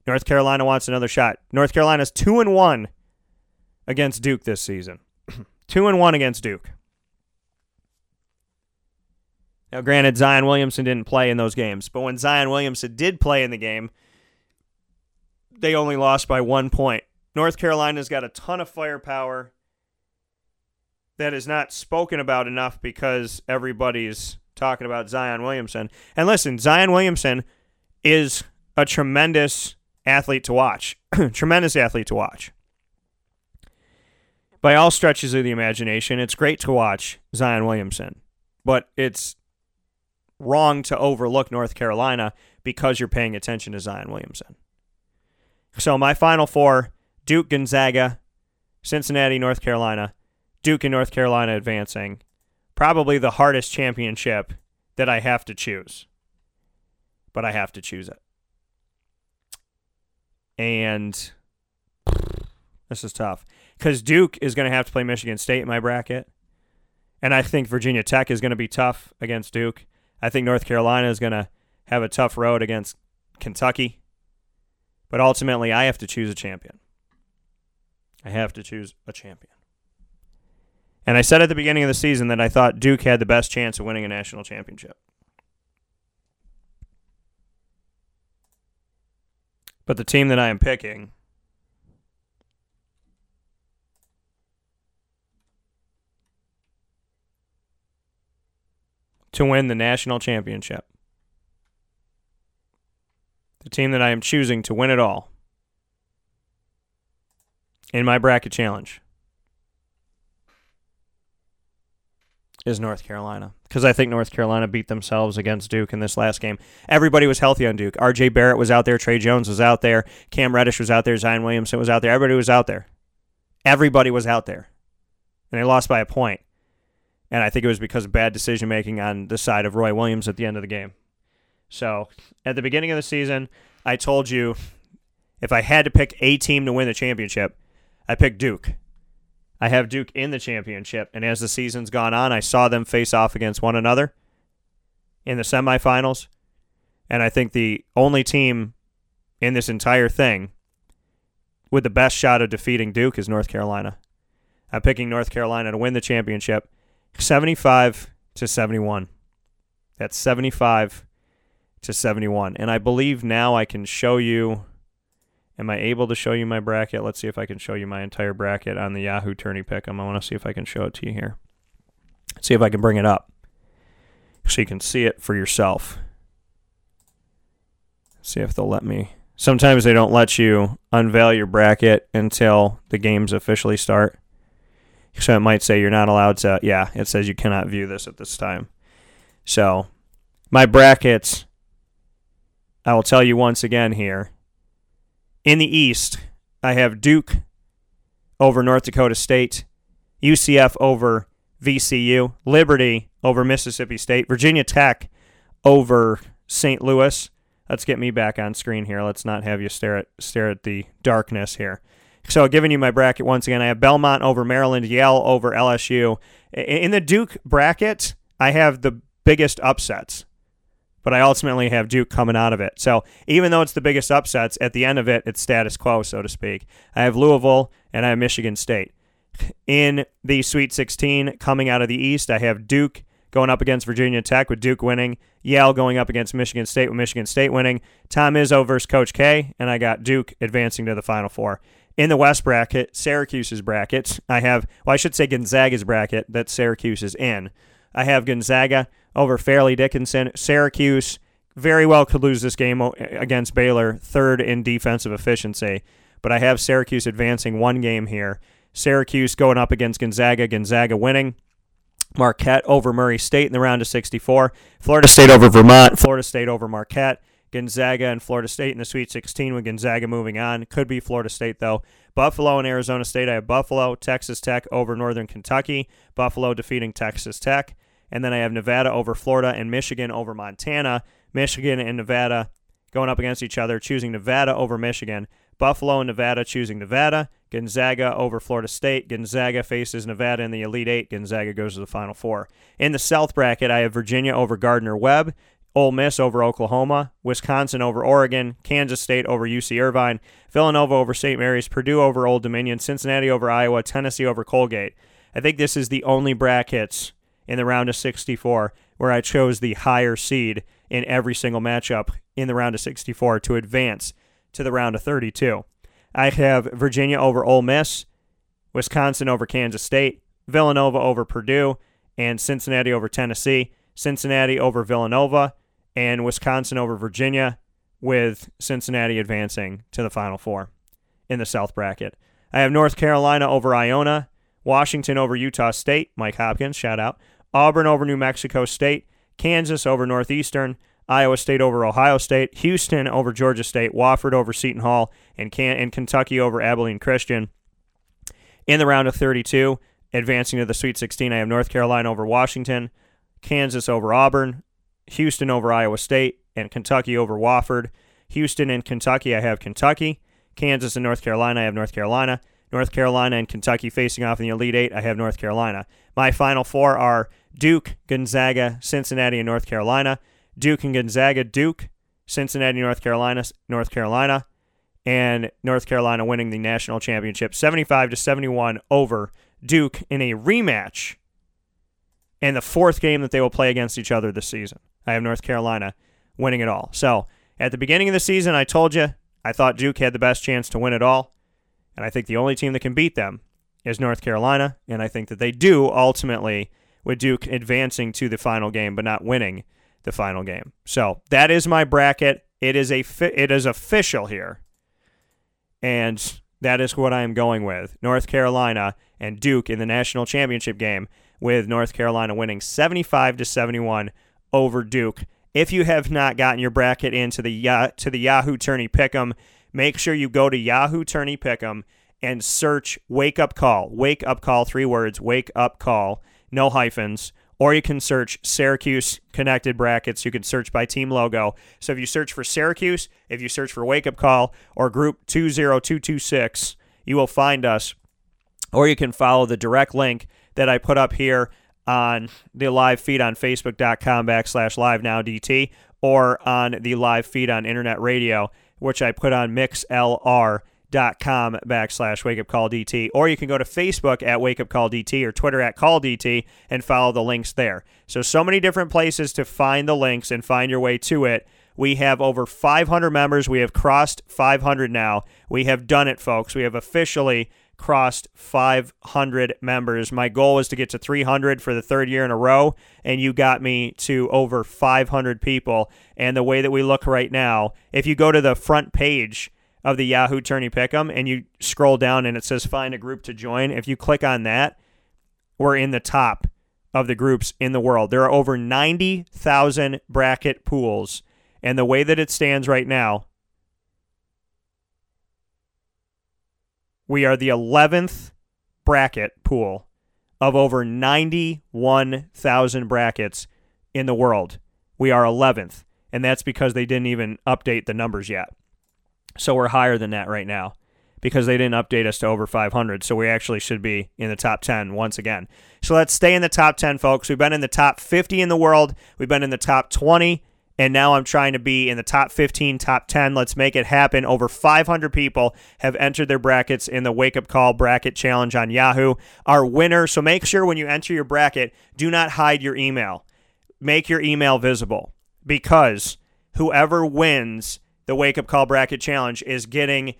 North Carolina wants another shot. North Carolina's 2 and 1 against Duke this season. 2 and 1 against Duke. Now, granted, Zion Williamson didn't play in those games, but when Zion Williamson did play in the game, they only lost by one point. North Carolina's got a ton of firepower that is not spoken about enough because everybody's talking about Zion Williamson. And listen, Zion Williamson is a tremendous athlete to watch. tremendous athlete to watch. By all stretches of the imagination, it's great to watch Zion Williamson, but it's wrong to overlook North Carolina because you're paying attention to Zion Williamson. So my final four Duke, Gonzaga, Cincinnati, North Carolina, Duke and North Carolina advancing. Probably the hardest championship that I have to choose. but I have to choose it. And this is tough because Duke is going to have to play Michigan State in my bracket. And I think Virginia Tech is going to be tough against Duke. I think North Carolina is going to have a tough road against Kentucky. But ultimately, I have to choose a champion. I have to choose a champion. And I said at the beginning of the season that I thought Duke had the best chance of winning a national championship. But the team that I am picking to win the national championship, the team that I am choosing to win it all in my bracket challenge is North Carolina because I think North Carolina beat themselves against Duke in this last game. Everybody was healthy on Duke. R.J. Barrett was out there. Tre Jones was out there. Cam Reddish was out there. Zion Williamson was out there. Everybody was out there. Everybody was out there, and they lost by a point. And I think it was because of bad decision making on the side of Roy Williams at the end of the game. So at the beginning of the season, I told you if I had to pick a team to win the championship, I picked Duke. I have Duke in the championship, and as the season's gone on, I saw them face off against one another in the semifinals. And I think the only team in this entire thing with the best shot of defeating Duke is North Carolina. I'm picking North Carolina to win the championship 75 to 71. That's 75 to 71. And I believe now I can show you Am I able to show you my bracket? Let's see if I can show you my entire bracket on the Yahoo Tourney Pick'em. I want to see if I can show it to you here. See if I can bring it up so you can see it for yourself. See if they'll let me. Sometimes they don't let you unveil your bracket until the games officially start. So it might say you're not allowed to. Yeah, it says you cannot view this at this time. So my brackets, I will tell you once again here. In the East, I have Duke over North Dakota State, UCF over VCU, Liberty over Mississippi State, Virginia Tech over St. Louis. Let's get me back on screen here. Let's not have you stare at stare at the darkness here. So, giving you my bracket once again, I have Belmont over Maryland, Yale over LSU. In the Duke bracket, I have the biggest upsets, but I ultimately have Duke coming out of it. So, even though it's the biggest upsets, at the end of it, it's status quo, so to speak. I have Louisville and I have Michigan State. In the Sweet 16, coming out of the East, I have Duke going up against Virginia Tech with Duke winning. Yale going up against Michigan State with Michigan State winning. Tom Izzo versus Coach K, and I got Duke advancing to the Final Four. In the West bracket, Syracuse's bracket, I have, well, I should say Gonzaga's bracket that Syracuse is in. I have Gonzaga over Fairleigh Dickinson. Syracuse very well could lose this game against Baylor, third in defensive efficiency, but I have Syracuse advancing one game here. Syracuse going up against Gonzaga, Gonzaga winning. Marquette over Murray State in the round of 64. Florida State over Vermont. Florida State over Marquette. Gonzaga and Florida State in the Sweet 16 with Gonzaga moving on. Could be Florida State, though. Buffalo and Arizona State. I have Buffalo, Texas Tech over Northern Kentucky. Buffalo defeating Texas Tech. And then I have Nevada over Florida and Michigan over Montana. Michigan and Nevada going up against each other, choosing Nevada over Michigan. Buffalo and Nevada choosing Nevada. Gonzaga over Florida State. Gonzaga faces Nevada in the Elite Eight. Gonzaga goes to the Final Four. In the South bracket, I have Virginia over Gardner Webb. Ole Miss over Oklahoma, Wisconsin over Oregon, Kansas State over UC Irvine, Villanova over St. Mary's, Purdue over Old Dominion, Cincinnati over Iowa, Tennessee over Colgate. I think this is the only brackets in the round of 64 where I chose the higher seed in every single matchup in the round of 64 to advance to the round of 32. I have Virginia over Ole Miss, Wisconsin over Kansas State, Villanova over Purdue, and Cincinnati over Tennessee, Cincinnati over Villanova, and Wisconsin over Virginia, with Cincinnati advancing to the Final Four in the South bracket. I have North Carolina over Iona, Washington over Utah State, Mike Hopkins, shout out, Auburn over New Mexico State, Kansas over Northeastern, Iowa State over Ohio State, Houston over Georgia State, Wofford over Seton Hall, and, Can- and Kentucky over Abilene Christian. In the round of 32, advancing to the Sweet 16, I have North Carolina over Washington, Kansas over Auburn, Houston over Iowa State, and Kentucky over Wofford. Houston and Kentucky, I have Kentucky. Kansas and North Carolina, I have North Carolina. North Carolina and Kentucky facing off in the Elite Eight, I have North Carolina. My final four are Duke, Gonzaga, Cincinnati, and North Carolina. Duke and Gonzaga, Duke, Cincinnati, North Carolina, North Carolina, and North Carolina winning the national championship 75 to 71 over Duke in a rematch and the fourth game that they will play against each other this season. I have North Carolina winning it all. So, at the beginning of the season, I told you I thought Duke had the best chance to win it all, and I think the only team that can beat them is North Carolina, and I think that they do ultimately with Duke advancing to the final game but not winning the final game. So, that is my bracket. It is a fi- it is official here. And that is what I am going with. North Carolina and Duke in the national championship game with North Carolina winning 75 to 71 over Duke. If you have not gotten your bracket into the Ya- to the Yahoo Tourney Pick'em, make sure you go to Yahoo Tourney Pick'em and search Wake Up Call. Wake Up Call, three words, Wake Up Call, no hyphens. Or you can search Syracuse connected brackets. You can search by team logo. So if you search for Syracuse, if you search for Wake Up Call or Group 20226, you will find us. Or you can follow the direct link that I put up here on the live feed on facebook.com backslash live now DT or on the live feed on internet radio, which I put on mixlr.com backslash wake up call DT. Or you can go to Facebook at wake up call DT or Twitter at call DT and follow the links there. So, so many different places to find the links and find your way to it. We have over 500 members. We have crossed 500 now. We have done it, folks. We have officially crossed 500 members. My goal was to get to 300 for the third year in a row, and you got me to over 500 people. And the way that we look right now, if you go to the front page of the Yahoo Tourney Pick'em and you scroll down and it says find a group to join, if you click on that, we're in the top of the groups in the world. There are over 90,000 bracket pools. And the way that it stands right now, we are the 11th bracket pool of over 91,000 brackets in the world. We are 11th, and that's because they didn't even update the numbers yet. So we're higher than that right now because they didn't update us to over 500. So we actually should be in the top 10 once again. So let's stay in the top 10, folks. We've been in the top 50 in the world, we've been in the top 20 and now I'm trying to be in the top 15, top 10. Let's make it happen. Over 500 people have entered their brackets in the Wake Up Call Bracket Challenge on Yahoo. Our winner, so make sure when you enter your bracket, do not hide your email. Make your email visible because whoever wins the Wake Up Call Bracket Challenge is getting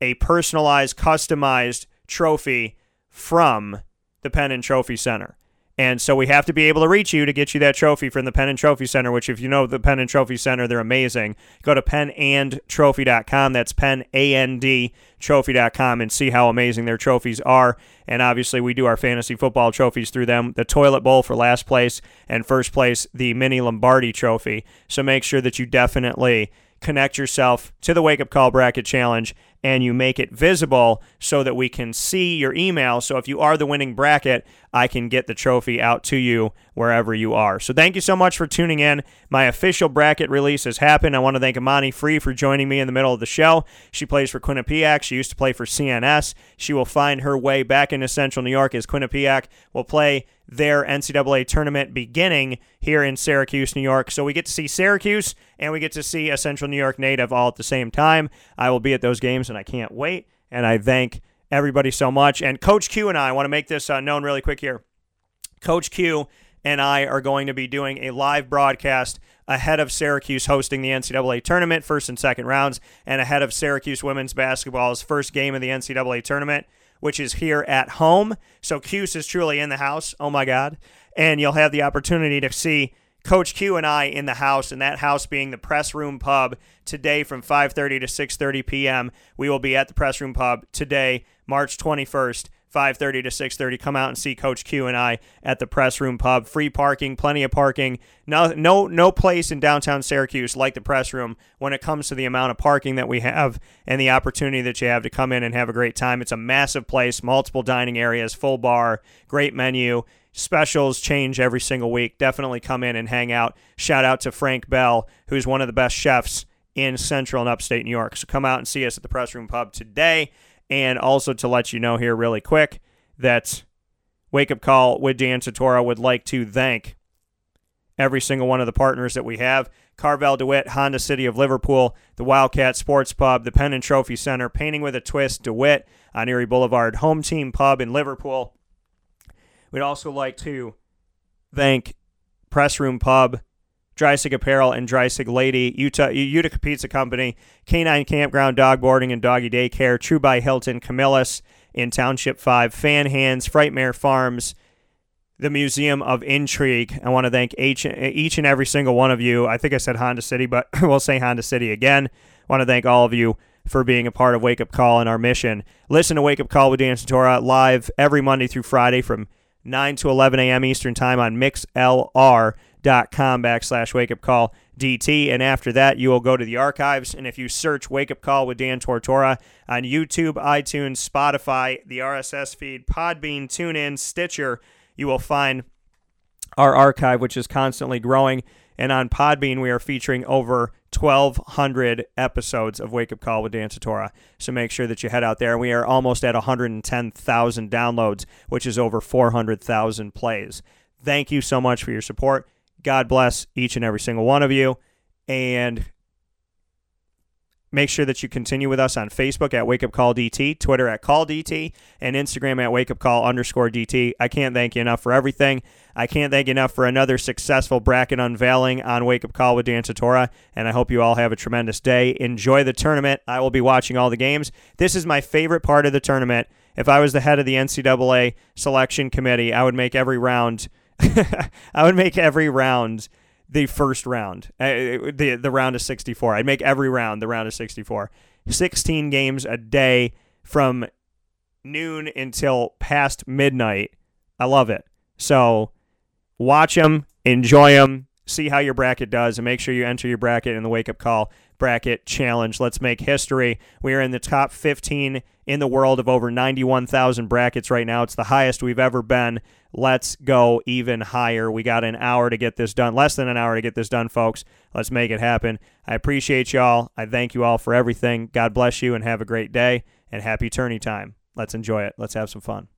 a personalized, customized trophy from the Pen and Trophy Center. And so we have to be able to reach you to get you that trophy from the Pen and Trophy Center, which if you know the Pen and Trophy Center, they're amazing. Go to pennandtrophy.com. That's P-N-A-N-D trophy.com and see how amazing their trophies are. And obviously we do our fantasy football trophies through them. The toilet bowl for last place and first place, the mini Lombardi trophy. So make sure that you definitely connect yourself to the Wake Up Call Bracket Challenge and you make it visible so that we can see your email. So if you are the winning bracket, I can get the trophy out to you wherever you are. So thank you so much for tuning in. My official bracket release has happened. I want to thank Amani Free for joining me in the middle of the show. She plays for Quinnipiac. She used to play for CNS. She will find her way back into Central New York as Quinnipiac will play their NCAA tournament beginning here in Syracuse, New York. So we get to see Syracuse and we get to see a Central New York native all at the same time. I will be at those games and I can't wait. And I thank everybody so much. And Coach Q and I, I want to make this uh, known really quick here. Coach Q and I are going to be doing a live broadcast ahead of Syracuse hosting the NCAA tournament, first and second rounds, and ahead of Syracuse women's basketball's first game of the NCAA tournament, which is here at home. So Cuse is truly in the house. Oh my God. And you'll have the opportunity to see Coach Q and I in the house, and that house being the Press Room Pub today from 5:30 to 6:30 p.m. We will be at the Press Room Pub today, March 21st, 5:30 to 6:30. Come out and see Coach Q and I at the Press Room Pub. Free parking, plenty of parking. No, no, no place in downtown Syracuse like the Press Room when it comes to the amount of parking that we have and the opportunity that you have to come in and have a great time. It's a massive place, multiple dining areas, full bar, great menu. Specials change every single week. Definitely come in and hang out. Shout out to Frank Bell, who's one of the best chefs in central and upstate New York. So come out and see us at the Press Room Pub today. And also to let you know here really quick that Wake Up Call with Dan Tortora would like to thank every single one of the partners that we have. Carvel DeWitt, Honda City of Liverpool, the Wildcat Sports Pub, the Pen and Trophy Center, Painting with a Twist, DeWitt on Erie Boulevard, Home Team Pub in Liverpool. We'd also like to thank Press Room Pub, Dreissig Apparel, and Dreissig Lady, Utah, Utica Pizza Company, Canine Campground, Dog Boarding, and Doggy Daycare, Tru by Hilton, Camillus in Township 5, Fan Hands, Frightmare Farms, the Museum of Intrigue. I want to thank each, each and every single one of you. I think I said Honda City, but we'll say Honda City again. I want to thank all of you for being a part of Wake Up Call and our mission. Listen to Wake Up Call with Dan Tortora live every Monday through Friday from 9 to 11 a.m. Eastern Time on mixlr.com backslash wake up call DT. And after that, you will go to the archives. And if you search Wake Up Call with Dan Tortora on YouTube, iTunes, Spotify, the RSS feed, Podbean, TuneIn, Stitcher, you will find our archive, which is constantly growing. And on Podbean, we are featuring over 1,200 episodes of Wake Up Call with Dan Tortora. So make sure that you head out there. We are almost at 110,000 downloads, which is over 400,000 plays. Thank you so much for your support. God bless each and every single one of you. And Make sure that you continue with us on Facebook at Wake Up Call DT, Twitter at Call DT, and Instagram at Wake Up Call underscore DT. I can't thank you enough for everything. I can't thank you enough for another successful bracket unveiling on Wake Up Call with Dan Tortora, and I hope you all have a tremendous day. Enjoy the tournament. I will be watching all the games. This is my favorite part of the tournament. If I was the head of the NCAA selection committee, I would make every round. I would make every round the first round, uh, the the round of 64. I'd make every round the round of 64. 16 games a day from noon until past midnight. I love it. So watch them, enjoy them, see how your bracket does, and make sure you enter your bracket in the wake up call bracket challenge. Let's make history. We are in the top 15 in the world of over 91,000 brackets right now. It's the highest we've ever been. Let's go even higher. We got an hour to get this done, less than an hour to get this done, folks. Let's make it happen. I appreciate y'all. I thank you all for everything. God bless you and have a great day and happy tourney time. Let's enjoy it. Let's have some fun.